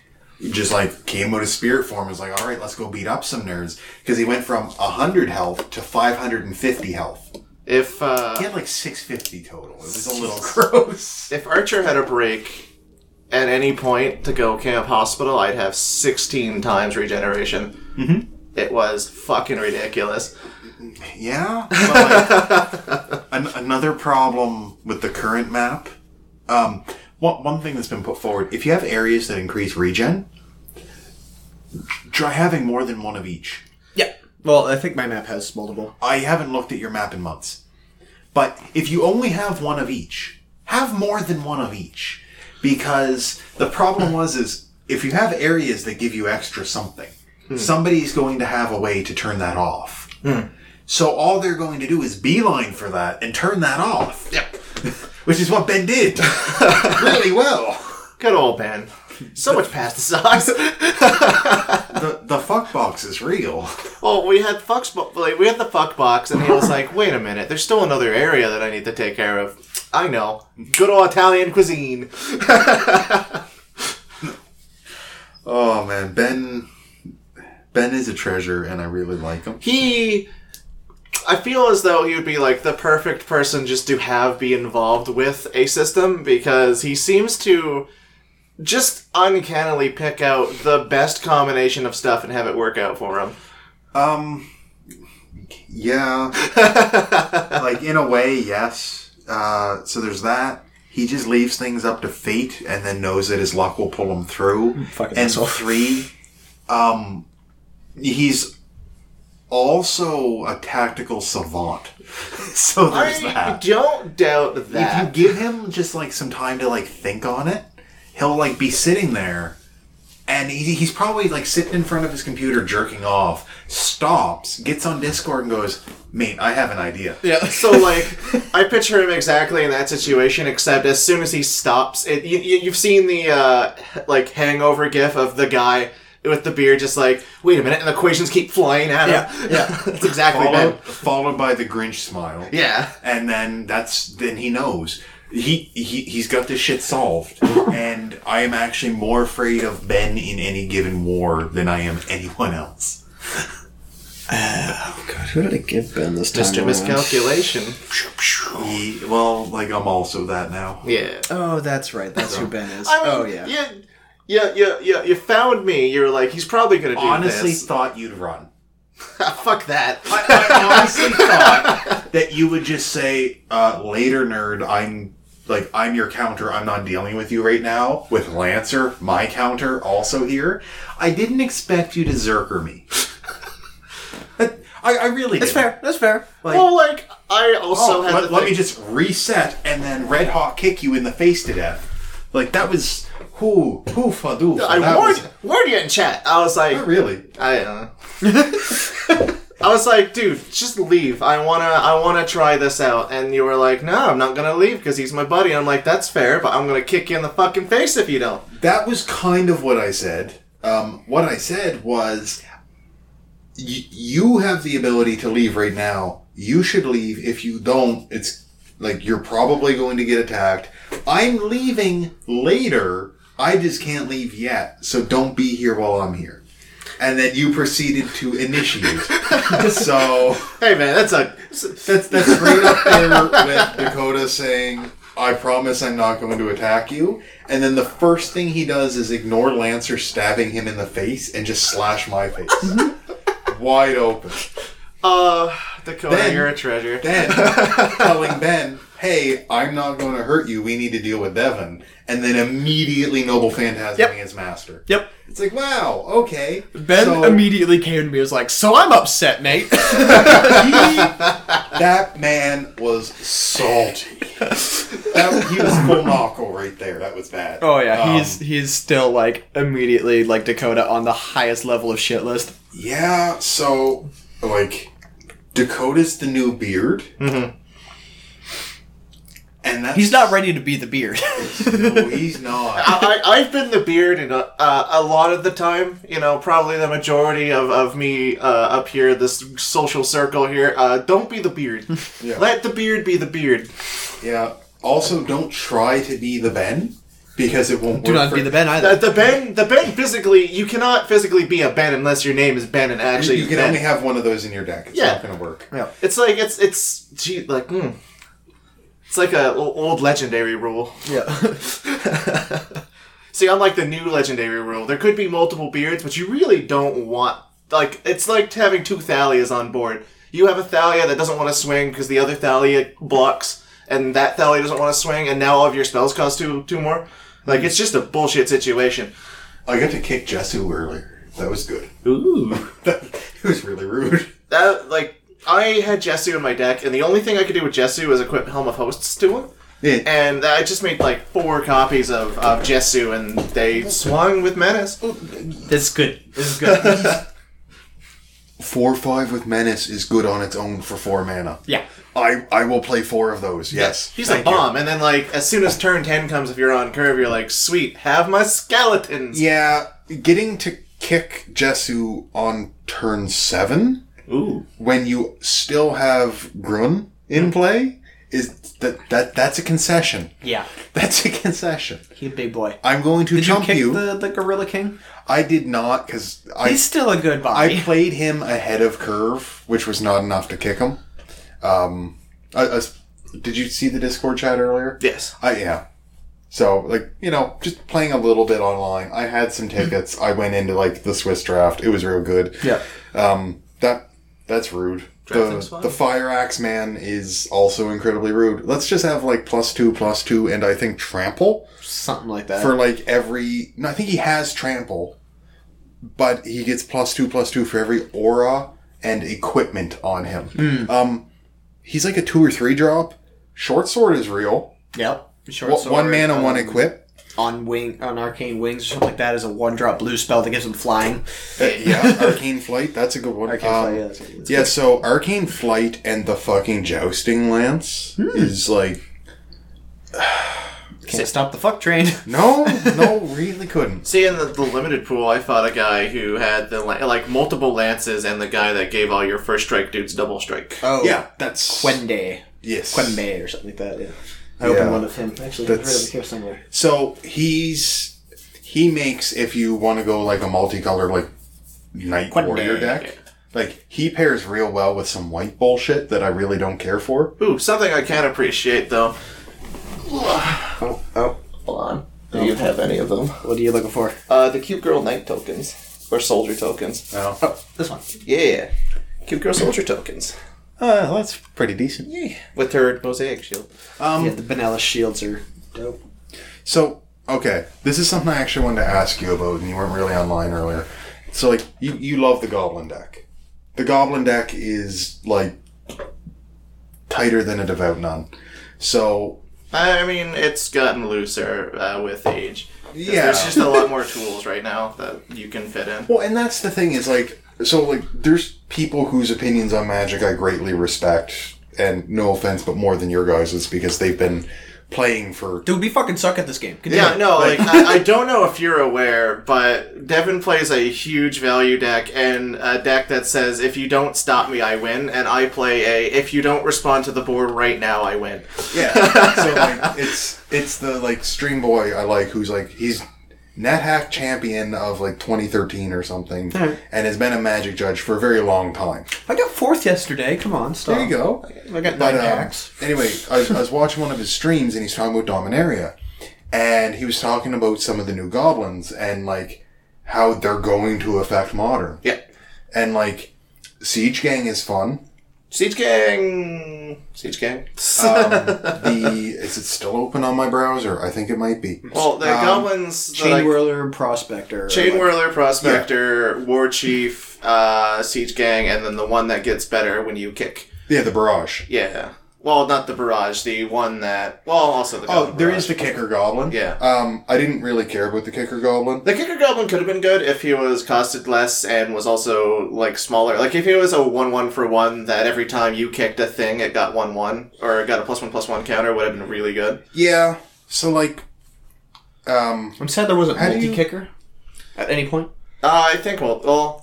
just like came out of spirit form. Was like, all right, let's go beat up some nerds because he went from hundred health to five hundred and fifty health. If uh, He had like six fifty total. It was a little gross. if Archer had a break at any point to go Camp Hospital, I'd have 16 times regeneration. Mm-hmm. It was fucking ridiculous. Yeah. But like, an- another problem with the current map. Um, one, one thing that's been put forward: if you have areas that increase regen, try having more than one of each. Yeah. Well, I think my map has multiple. I haven't looked at your map in months, but if you only have one of each, have more than one of each, because the problem was is if you have areas that give you extra something, hmm. somebody's going to have a way to turn that off. Hmm. So all they're going to do is beeline for that and turn that off. Yep. Which is what Ben did really well. Good old Ben. so much past the socks. the the fuck box is real. well, we had fucks, bo- like we had the fuck box, and he was like, "Wait a minute, there's still another area that I need to take care of." I know, good old Italian cuisine. Oh man, Ben Ben is a treasure and I really like him. he I feel as though he would be like the perfect person just to have be involved with a system because he seems to just uncannily pick out the best combination of stuff and have it work out for him. Um yeah. like in a way, yes. Uh so there's that. He just leaves things up to fate and then knows that his luck will pull him through. Fucking and asshole. three, um he's also a tactical savant. so there's I that. don't doubt that. if you give him just like some time to like think on it, he'll like be sitting there and he, he's probably like sitting in front of his computer jerking off, stops, gets on Discord and goes, Mate, I have an idea. Yeah. So like, I picture him exactly in that situation, except as soon as he stops, it you, you've seen the uh, like hangover gif of the guy with the beard, just like, wait a minute, and the equations keep flying at him. Yeah, yeah. That's exactly Followed, Ben. followed by the Grinch smile. Yeah. And then that's then he knows. He, he he's got this shit solved. and I am actually more afraid of Ben in any given war than I am anyone else. Oh god, who did I give Ben this time? Just a around? miscalculation. He, well, like I'm also that now. Yeah. Oh, that's right. That's who Ben is. I mean, oh yeah. yeah. Yeah, yeah, yeah. You found me. You're like, he's probably gonna do this. Honestly, this. thought you'd run. Fuck that. I, I honestly thought that you would just say, uh, later, nerd, I'm like, I'm your counter. I'm not dealing with you right now. With Lancer, my counter, also here. I didn't expect you to Zerker me. I, I really That's didn't. fair. That's fair. Like, well, like, I also oh, had let, let me just reset and then red hot kick you in the face to death. Like, that was. who who doofa. I that warned, was- warned you in chat. I was like, Not really. I don't know. I was like, dude, just leave. I wanna, I wanna try this out. And you were like, no, I'm not gonna leave because he's my buddy. I'm like, that's fair, but I'm gonna kick you in the fucking face if you don't. That was kind of what I said. Um, what I said was, y- you have the ability to leave right now. You should leave. If you don't, it's like you're probably going to get attacked. I'm leaving later. I just can't leave yet. So don't be here while I'm here. And then you proceeded to initiate. so Hey man, that's a that's that's right up there with Dakota saying, "I promise I'm not going to attack you." And then the first thing he does is ignore Lancer stabbing him in the face and just slash my face wide open. uh Dakota, Ben- you're a treasure. Then telling Ben, "Hey, I'm not going to hurt you. We need to deal with Devon." And then immediately Noble Phantasming Yep. his master. Yep. It's like, wow, okay. Ben So- immediately came to me and was like, "So I'm upset, Nate." that man was salty. That, he was full knuckle right there. That was bad. oh yeah, Um, he's he's still like immediately like Dakota on the highest level of shit list. Yeah, so like Dakota's the new beard, Mhm. And that's He's not ready to be the beard. No, he's not. I, I, I've been the beard in a, uh, a lot of the time. You know, probably the majority of, of me uh, up here, this social circle here. Uh, don't be the beard. Yeah. Let the beard be the beard. Yeah. Also, don't try to be the Ben because it won't. Work. Do work not for- be the Ben The, either. the Ben, the Ben physically, you cannot physically be a Ben unless your name is Ben and actually You can Ben. only have one of those in your deck. It's Yeah. not going to work. Yeah. It's like it's it's gee, like hmm. It's like a o- old legendary rule. Yeah. See, unlike the new legendary rule, there could be multiple beards, but you really don't want like it's like having two Thalias on board. You have a Thalia that doesn't want to swing because the other Thalia blocks, and that Thalia doesn't want to swing, and now all of your spells cost two two more. Like it's just a bullshit situation. Oh, I got to kick Josu earlier. That was good. Ooh. it was really rude. That like I had Josu in my deck, and the only thing I could do with Josu was equip Helm of Hosts to him. Yeah. And I just made like four copies of, of Josu, and they swung with menace. This is good. This is good. four five with menace is good on its own for four mana. Yeah. I I will play four of those. Yes, He's Thank a you. bomb, and then like as soon as turn ten comes, if you're on curve, you're like, sweet, have my skeletons. Yeah, getting to kick Josu on turn seven Ooh. when you still have Grunn in play is that that that's a concession. Yeah. That's a concession. He a big boy. I'm going to Did you kick you. the, the Gorilla King? I did not because I He's still a good I played him ahead of curve, which was not enough to kick him. Um, I, I- did you see the Discord chat earlier? Yes. I yeah. So like you know, just playing a little bit online. I had some tickets. I went into like the Swiss draft. It was real good. yeah. Um, that that's rude. The, the fire axe man is also incredibly rude. Let's just have like plus two, plus two, and I think trample Something like that. for like every. No, I think he has trample, but he gets plus two, plus two for every aura and equipment on him. Hmm. Um, he's like a two or three drop. Short sword is real. yep. Short One- one sword, mana, one um, equip. On wing, on arcane wings or something like that is a one drop blue spell that gives them flying. Uh, yeah, arcane flight. That's a good one. Arcane Um, flight, yeah, that's what it is. Yeah, so arcane flight and the fucking jousting lance Hmm. is like Can't stop the fuck train. no, no, really couldn't. See, in the, the limited pool, I fought a guy who had the like multiple lances, and the guy that gave all your first strike dudes double strike. Oh. Yeah, that's Kwende. yes. Quembe or something like that, yeah. I Yeah. opened one of him. Actually, I've heard That's- of him here somewhere. So he's he makes if you want to go like a multicolored like knight Quite warrior bad. deck. Like he pairs real well with some white bullshit that I really don't care for. Ooh, something I can appreciate though. Oh, oh. Hold on. Do you have any of them? What are you looking for? Uh, the cute girl knight tokens or soldier tokens. No. Oh, this one. Yeah, cute girl soldier tokens. Uh, that's pretty decent. Yeah, with her mosaic shield. Um, Yeah, the vanilla shields are dope. So, okay, this is something I actually wanted to ask you about, and you weren't really online earlier. So, like, you, you love the Goblin deck. The Goblin deck is, like, tighter than a Devout Nun. So, I mean, it's gotten looser uh, with age. Yeah. there's just a lot more tools right now that you can fit in. well, and that's the thing is, like, so, like, there's people whose opinions on Magic I greatly respect, and no offense, but more than your guys' is because they've been playing for. Dude, we fucking suck at this game. Continue. Yeah, no, like I, I don't know if you're aware, but Devin plays a huge value deck and a deck that says if you don't stop me, I win, and I play a if you don't respond to the board right now, I win. Yeah. so like it's it's the like stream boy I like who's like he's NetHack champion of like 2013 or something, Alright. and has been a Magic judge for a very long time. I got fourth yesterday. Come on, stop. There you go. I got But nine um, hacks. anyway, I I was watching one of his streams and he's talking about Dominaria, and he was talking about some of the new goblins and like how they're going to affect modern, Yeah. and like Siege Gang is fun. Siege Gang. Siege Gang. Um, the is it still open on my browser? I think it might be. well, the um, goblins. that Chain I- Whirler, Prospector. Chain like- Whirler, Prospector, War Chief, uh, Siege Gang, and then the one that gets better when you kick. Yeah, the barrage. Yeah. Well, not the barrage, the one that. Well, also the. Oh, Goblin there barrage. is the kicker goblin. Yeah. Um, I didn't really care about the kicker goblin. The kicker goblin could have been good if he was costed less and was also like smaller. Like if he was a one one for one that every time you kicked a thing it got one one or it got a plus one plus one counter would have been really good. Yeah. So like, um, I'm sad there wasn't How do multi you- kicker at any point. Uh, I think well, well,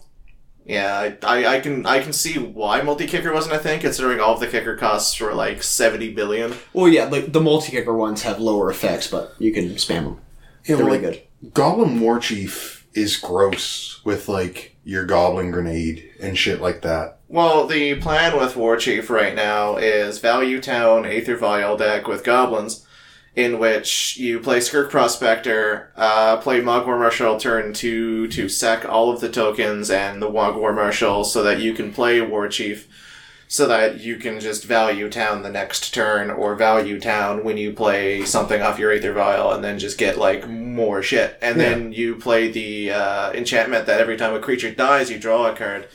yeah, I, I, I can I can see why multi kicker wasn't a thing considering all of the kicker costs were like seventy billion. Well, yeah, like the multi kicker ones have lower effects, but you can spam them. yeah, They're really like, good. Goblin War Chief is gross with like your goblin grenade and shit like that. Well, the plan with War Chief right now is Value Town Aether Vial deck with goblins, in which you play Skirk Prospector, uh, play Mogg War Marshal turn two to sack all of the tokens and the Mogg War Marshal so that you can play War Chief, so that you can just Value Town the next turn, or Value Town when you play something off your Aether Vial, and then just get, like, more shit. And then you play the uh, enchantment that every time a creature dies, you draw a card.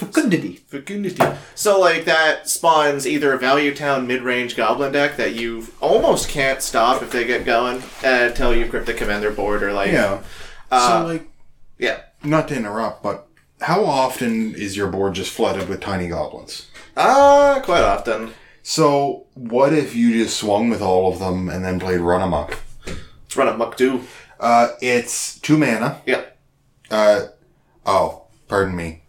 Fecundity. Fecundity. So like that spawns either a Value Town mid-range Goblin deck that you almost can't stop if they get going uh, until you cryptic command their board or like Yeah. Uh, so like, yeah. not to interrupt, but how often is your board just flooded with tiny goblins? Ah, quite often. So, what if you just swung with all of them and then played Run Amok? Let's run a muck do. Uh, it's two mana. Yep. Uh, oh, pardon me.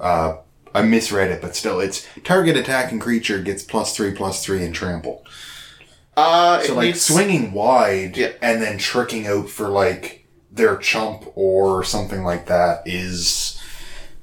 Uh, I misread it, but still, it's target attacking creature gets plus three, plus three, and trample. Uh, So, like, needs- swinging wide Yeah. and then tricking out for, like, their chump or something like that is,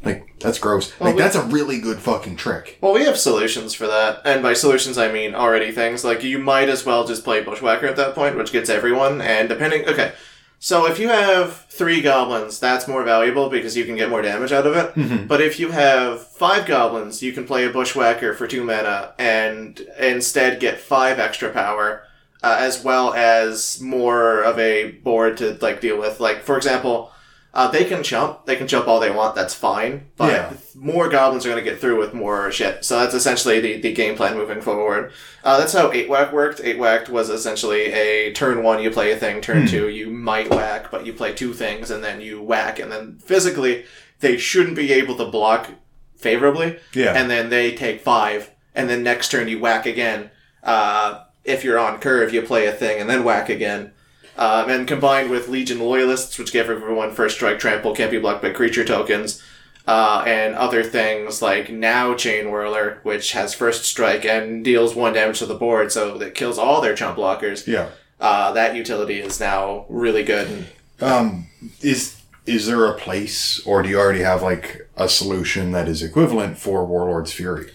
like, that's gross. like, we- that's a really good fucking trick. Well, we have solutions for that, and by solutions I mean already things like you might as well just play Bushwhacker at that point, which gets everyone. And depending, okay, so if you have three goblins, that's more valuable because you can get more damage out of it. But if you have five goblins, you can play a Bushwhacker for two mana and instead get five extra power, uh, as well as more of a board to like deal with. Like for example. Uh, they can jump. They can jump all they want. That's fine. But Yeah. more goblins are going to get through with more shit. So that's essentially the, the game plan moving forward. Uh, that's how 8 whack worked. 8 whacked was essentially a turn one, you play a thing, turn two, you might whack, but you play two things, and then you whack, and then physically, they shouldn't be able to block favorably. Yeah. And then they take five, and then next turn you whack again. Uh, if you're on curve, you play a thing and then whack again. Um, and combined with Legion Loyalists, which give everyone first strike trample, can't be blocked by creature tokens, uh, and other things like now Chain Whirler, which has first strike and deals one damage to the board, so that kills all their chump blockers. Yeah. Uh, that utility is now really good. Um, is is there a place, or do you already have like a solution that is equivalent for Warlord's Fury?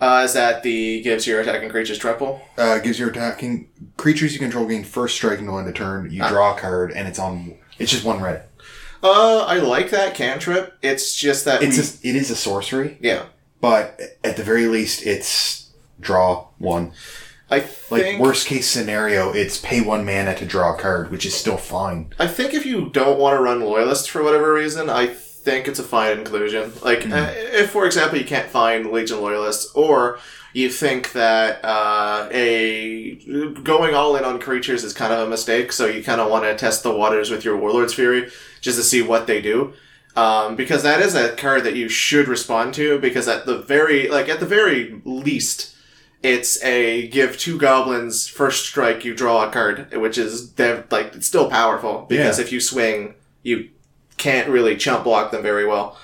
Uh, is that the gives your attacking creatures trample? Uh, gives your attacking creatures you control gain first strike until end of turn. You draw a card, and it's on. It's just one red. Uh, I like that cantrip. It's just that It's we- a, it is a sorcery, yeah. but at the very least, it's draw one. I Like think worst case scenario, it's pay one mana to draw a card, which is still fine. I think if you don't want to run loyalist for whatever reason, I think it's a fine inclusion. Like, Hmm. uh, if for example you can't find Legion loyalists, or you think that uh, a going all in on creatures is kind of a mistake, so you kind of want to test the waters with your Warlord's Fury just to see what they do. Um, because that is a card that you should respond to, because at the very, like, at the very least, it's a give two goblins first strike, you draw a card, which is like it's still powerful because Yeah. if you swing, you can't really chump block them very well.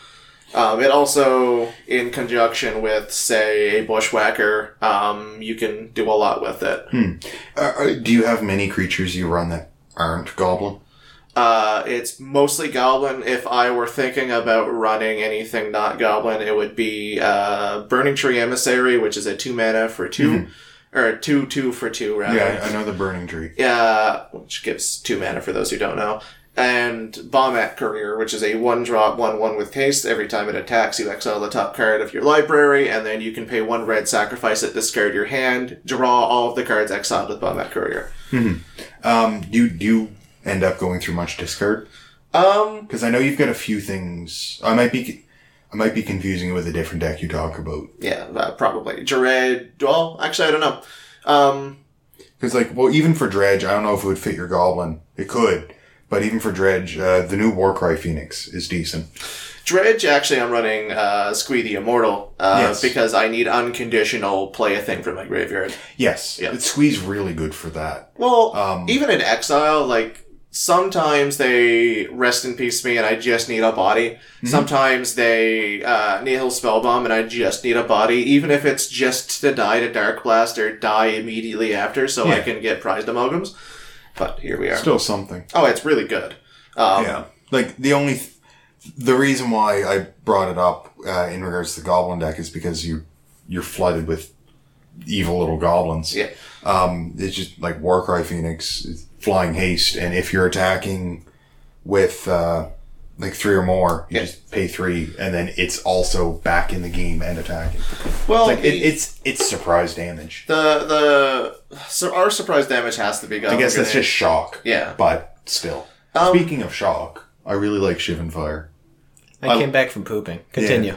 Um, it also, in conjunction with, say, a bushwhacker, um, you can do a lot with it. Uh, uh, do you have many creatures you run that aren't goblin? Uh, it's mostly goblin. If I were thinking about running anything not goblin, it would be uh, Burning Tree Emissary, which is a two mana for 2 or two two for two rather. Yeah, I know the burning tree. Yeah, which gives two mana for those who don't know. And Bomat Courier, which is a one drop, one one with haste. Every time it attacks, you exile the top card of your library, and then you can pay one red, sacrifice it, discard your hand, draw all of the cards exiled with Bomat Courier. Um, do you, do you end up going through much discard? Um, Because I know you've got a few things. I might be, I might be confusing it with a different deck you talk about. yeah, uh, probably. Jared, well, actually, I don't know. Um, Because like, well, even for Dredge, I don't know if it would fit your Goblin. It could, but even for Dredge, uh, the new Warcry Phoenix is decent. Dredge, actually, I'm running uh, Squee the Immortal uh, Yes. because I need unconditional play a thing from my graveyard. Yes, Yeah. it Squee's really good for that. Well, Um, even in exile, like sometimes they rest in peace me and I just need a body. Mm-hmm. Sometimes they uh, nihil spellbomb and I just need a body, even if it's just to die to dark blast or die immediately after, so I can get prized amalgams. But here we are. Still something. oh, it's really good. Um, yeah. Like the only, th- the reason why I brought it up uh, in regards to the Goblin deck is because you you're flooded with evil little goblins. Yeah. Um, it's just like Warcry Phoenix, flying haste, and if you're attacking with uh, like three or more, you Yeah. just pay three, and then it's also back in the game and attacking. Well, Like it, it's it's surprise damage. the the so our surprise damage has to be. I guess that's just shock. Yeah. But still. Um, Speaking of shock, I really like Shivan Fire. I I- came back from pooping. Continue.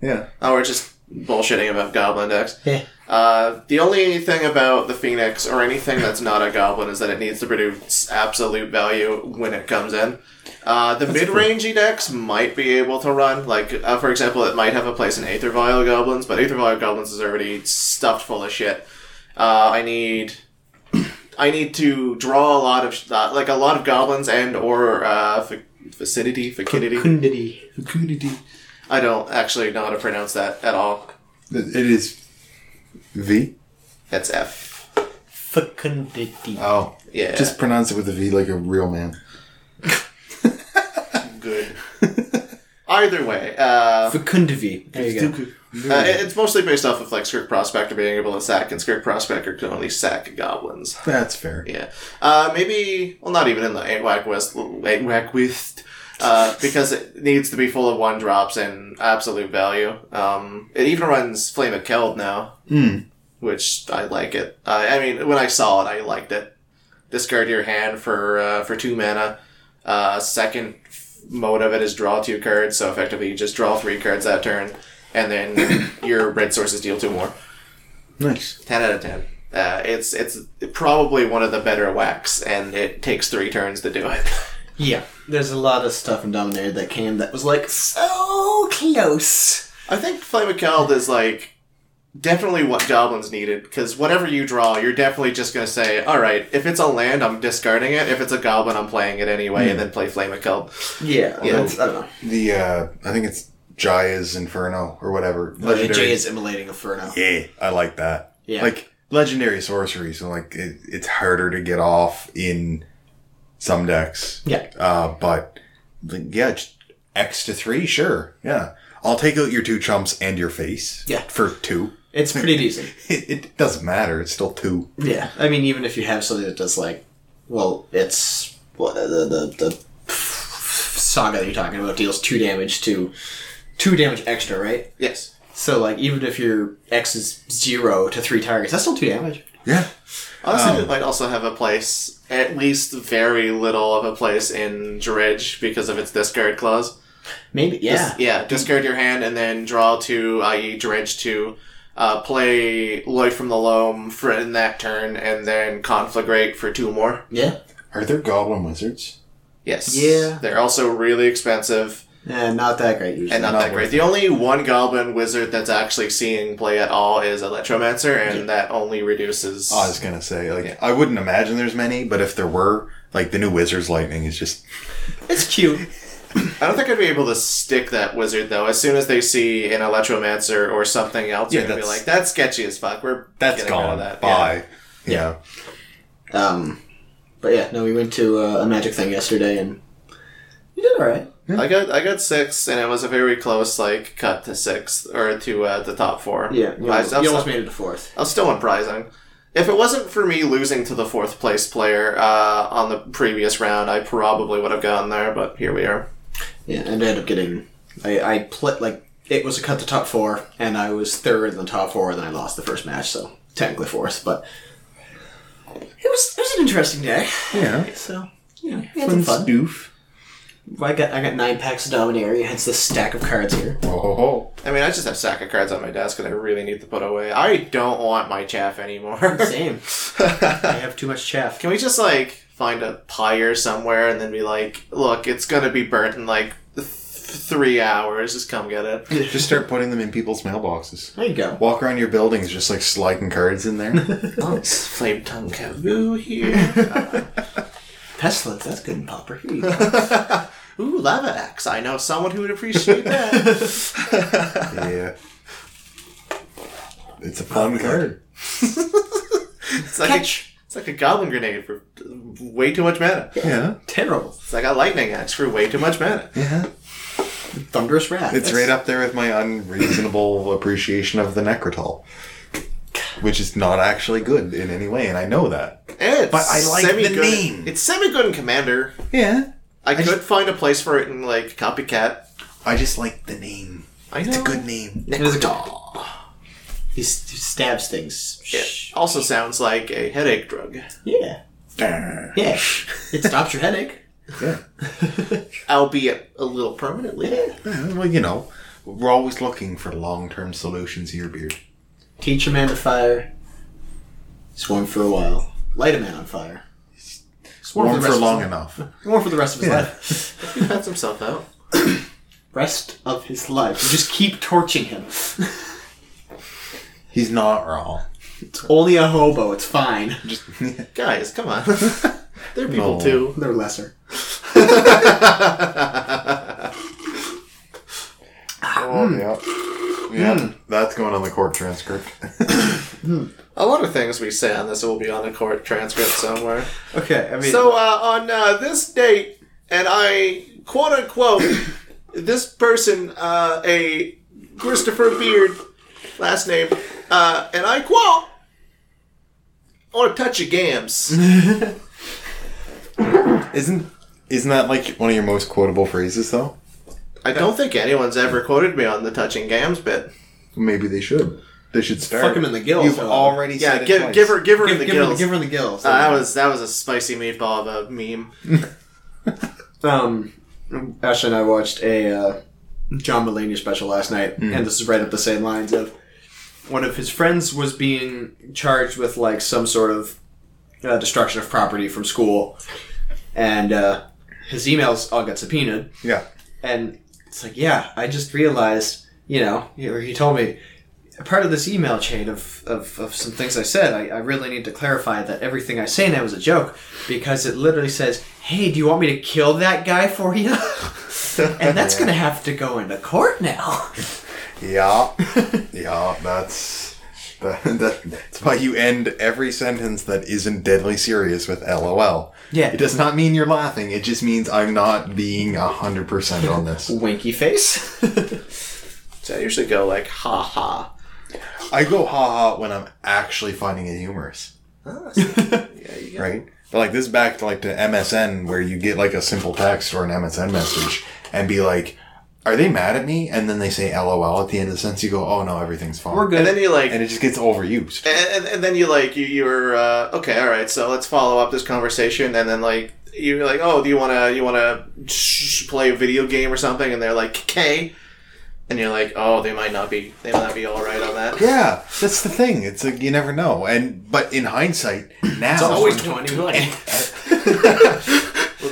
Yeah. Oh, we're just bullshitting about goblin decks. Yeah. Uh, the only thing about the Phoenix or anything that's not a goblin is that it needs to produce absolute value when it comes in. Uh, the mid-rangey decks might be able to run. Like, uh, for example, it might have a place in Aether Vial Goblins, but Aether Vial Goblins is already stuffed full of shit. Uh, I need, I need to draw a lot of sh- uh, like a lot of goblins and or uh, f- vicinity, vicinity. Kundity. I don't actually know how to pronounce that at all. It it is V. That's F. Fecundity. Oh, Yeah. just pronounce it with a V like a real man. good. Either way, uh, Fecundivi. There you go. Uh, it's mostly based off of like Skirk Prospector being able to sack, and Skirk Prospector can only sack goblins. That's fair. Yeah. Uh, maybe, well, not even in the 8 Whack West, 8 Whack West, uh, because it needs to be full of one drops and absolute value. Um, it even runs Flame of Keld now, Hmm. which I like it. Uh, I mean, when I saw it, I liked it. Discard your hand for, uh, for two mana. Uh, second mode of it is draw two cards, so effectively you just draw three cards that turn, and then your red sources deal two more. Nice. 10 out of 10. Uh, it's it's probably one of the better whacks, and it takes three turns to do it. Yeah. There's a lot of stuff in Dominaria that came that was like so close. I think Flame of Keld is like definitely what goblins needed because whatever you draw, you're definitely just gonna say, "All right, if it's a land, I'm discarding it. If it's a goblin, I'm playing it anyway," and then play Flame of Keld. Yeah. Yeah. That's, I don't know. The uh I think it's Jaya's Inferno or whatever. Legendary. Jay is immolating Inferno. Yeah, I like that. Yeah. Like legendary sorcery, so like it, it's harder to get off in some decks. Yeah. Uh, but yeah, just X to three, sure. Yeah, I'll take out your two chumps and your face. Yeah. for two. It's pretty decent. It, it doesn't matter. It's still two. Yeah. I mean, even if you have something that does like, well, it's what the the, the saga that you're talking about deals two damage to two damage extra, right? Yes. So like, even if your X is zero to three targets, that's still two damage. Yeah. Honestly, um, it might also have a place, at least very little of a place in Dredge because of its discard clause. Maybe. Yeah. Yeah, discard your hand and then draw two, i.e., dredge two. Uh, play Life from the Loam for in that turn, and then conflagrate for two more. Yeah. Are there goblin wizards? Yes. Yeah. They're also really expensive And Not that great usually. and not, Not that great. worth The only one goblin wizard that's actually seeing play at all is Electromancer, and Yeah. that only reduces. I was gonna say, like, Yeah. I wouldn't imagine there's many, but if there were, like, the new Wizard's Lightning is just it's cute. I don't think I'd be able to stick that wizard though. As soon as they see an Electromancer or something else, Yeah, they're gonna be like, "That's sketchy as fuck." We're that's getting rid of gone. That. Bye. Yeah. Um, but yeah, no, we went to uh, a magic thing yesterday, and you did all right. I got I got six, and it was a very close like cut to sixth or to uh, the top four. Yeah, you I, almost, was you almost still, made it to fourth. I was still unprising. If it wasn't for me losing to the fourth place player uh, on the previous round, I probably would have gotten there. But here we are. Yeah, and I ended up getting. I I played like it was a cut to top four, and I was third in the top four. Then I lost the first match, so technically fourth. But it was it was an interesting day. Yeah. So yeah, we had some fun. Stoof. I got I got nine packs of Dominaria. Hence this stack of cards here. Oh, ho, ho. I mean, I just have a stack of cards on my desk, and I really need to put away. I don't want my chaff anymore. Same. I have too much chaff. Can we just like find a pyre somewhere and then be like, look, it's gonna be burnt in like th- three hours. Just come get it. Just start putting them in people's mailboxes. There you go. Walk around your buildings just like sliding cards in there. oh, it's flame tongue Kavu here. Pestilence. That's good and popper. Here you go. Ooh, lava axe. I know someone who would appreciate that. yeah. It's a fun card. it's like Catch. a, it's like a goblin grenade for way too much mana. Yeah. Terrible. It's like a lightning axe for way too much mana. Yeah. Thunderous wrath. It's That's- right up there with my unreasonable appreciation of the Nekrataal. Which is not actually good in any way, and I know that. It's But I like the semi-good- name. It's semi good in Commander. Yeah. I, could just- find a place for it in like Copycat. I just like the name. I know. It's a good name. It is good. He, s- he stabs things. It also sounds like a headache drug. Yeah. Yeah. Yeah. It stops your headache. Yeah. albeit a little permanently. Well, you know, we're always looking for long-term solutions here, Beard. Teach a man to fire. Swim for a while. Light a man on fire. Swim Warm for rest long of enough. Warm for the rest of his Yeah. life. He pats himself out. Rest of his life. You just keep torching him. He's not wrong. It's only a hobo. It's fine. Just Guys, come on. They're people No. too. They're lesser. oh yeah, yeah. That's going on the court transcript. A lot of things we say on this will be on the court transcript somewhere. Okay, I mean, So uh, on uh, this date, and I quote unquote, this person, uh, a Christopher Beard, last name, uh, and I quote, or touch of gams. isn't isn't that like one of your most quotable phrases though? I don't think anyone's ever quoted me on the touching gams bit. Maybe they should. They should start. Fuck him in the gills, You've though. already Yeah, said it give, twice. give her, give her give, in the give, her, gills. give her in the gills. Uh, that was that was a spicy meatball of a meme. Um, Ashley and I watched a uh, John Mulaney special last night, and this is right up the same lines of one of his friends was being charged with like some sort of uh, destruction of property from school, and uh, his emails all got subpoenaed, Yeah. and it's like, yeah, I just realized, you know, he, or he told me. Part of this email chain of, of, of some things I said, I, I really need to clarify that everything I say now is a joke because it literally says, Hey, do you want me to kill that guy for you? and that's Yeah. going to have to go into court now. Yeah. yeah. That's that, that, that's why you end every sentence that isn't deadly serious with LOL. Yeah. It does not mean you're laughing. It just means I'm not being hundred percent on this. Winky face. So I usually go like ha ha. I go ha ha when I'm actually finding it humorous. Ah, so- yeah, you right? But like this is back to like to MSN where you get like a simple text or an MSN message and be like, "Are they mad at me?" And then they say LOL at the end of the sentence. You go, "Oh no, everything's fine." We're good. And then you like and it just gets overused. and, and, and then you like you you're uh, okay all right so let's follow up this conversation and then like you're like oh do you want to you want to sh- play a video game or something and they're like K and you're like oh they might not be they might not be all right on that Yeah, that's the thing. It's like you never know. And but in hindsight, now It's always 2020. We're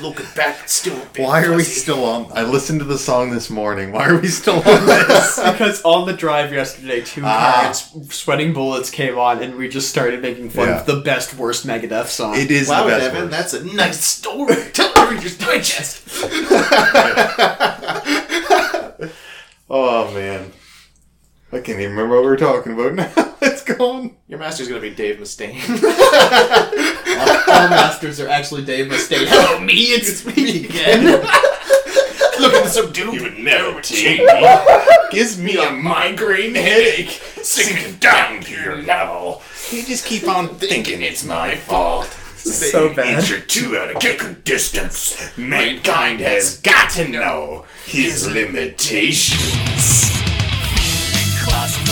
looking back at still why are we still on? I listened to the song this morning. Why are we still on this? because on the drive yesterday, two Ah. cards, sweating bullets came on, and we just started making fun Yeah. of the best, worst Megadeth song. it is wow the best. Devin word. that's a nice story tell it Reader's Digest oh man, I can't even remember what we were talking about now. it's gone. your master's gonna be Dave Mustaine All masters are actually Dave Mustaine. Hello, me, it's me again. look at this dude you would never take me. Gives me a migraine headache sinking down to your level You just keep on thinking it's my fault. so bad. You're too out of kicker distance. Mankind has got to know his limitations. Class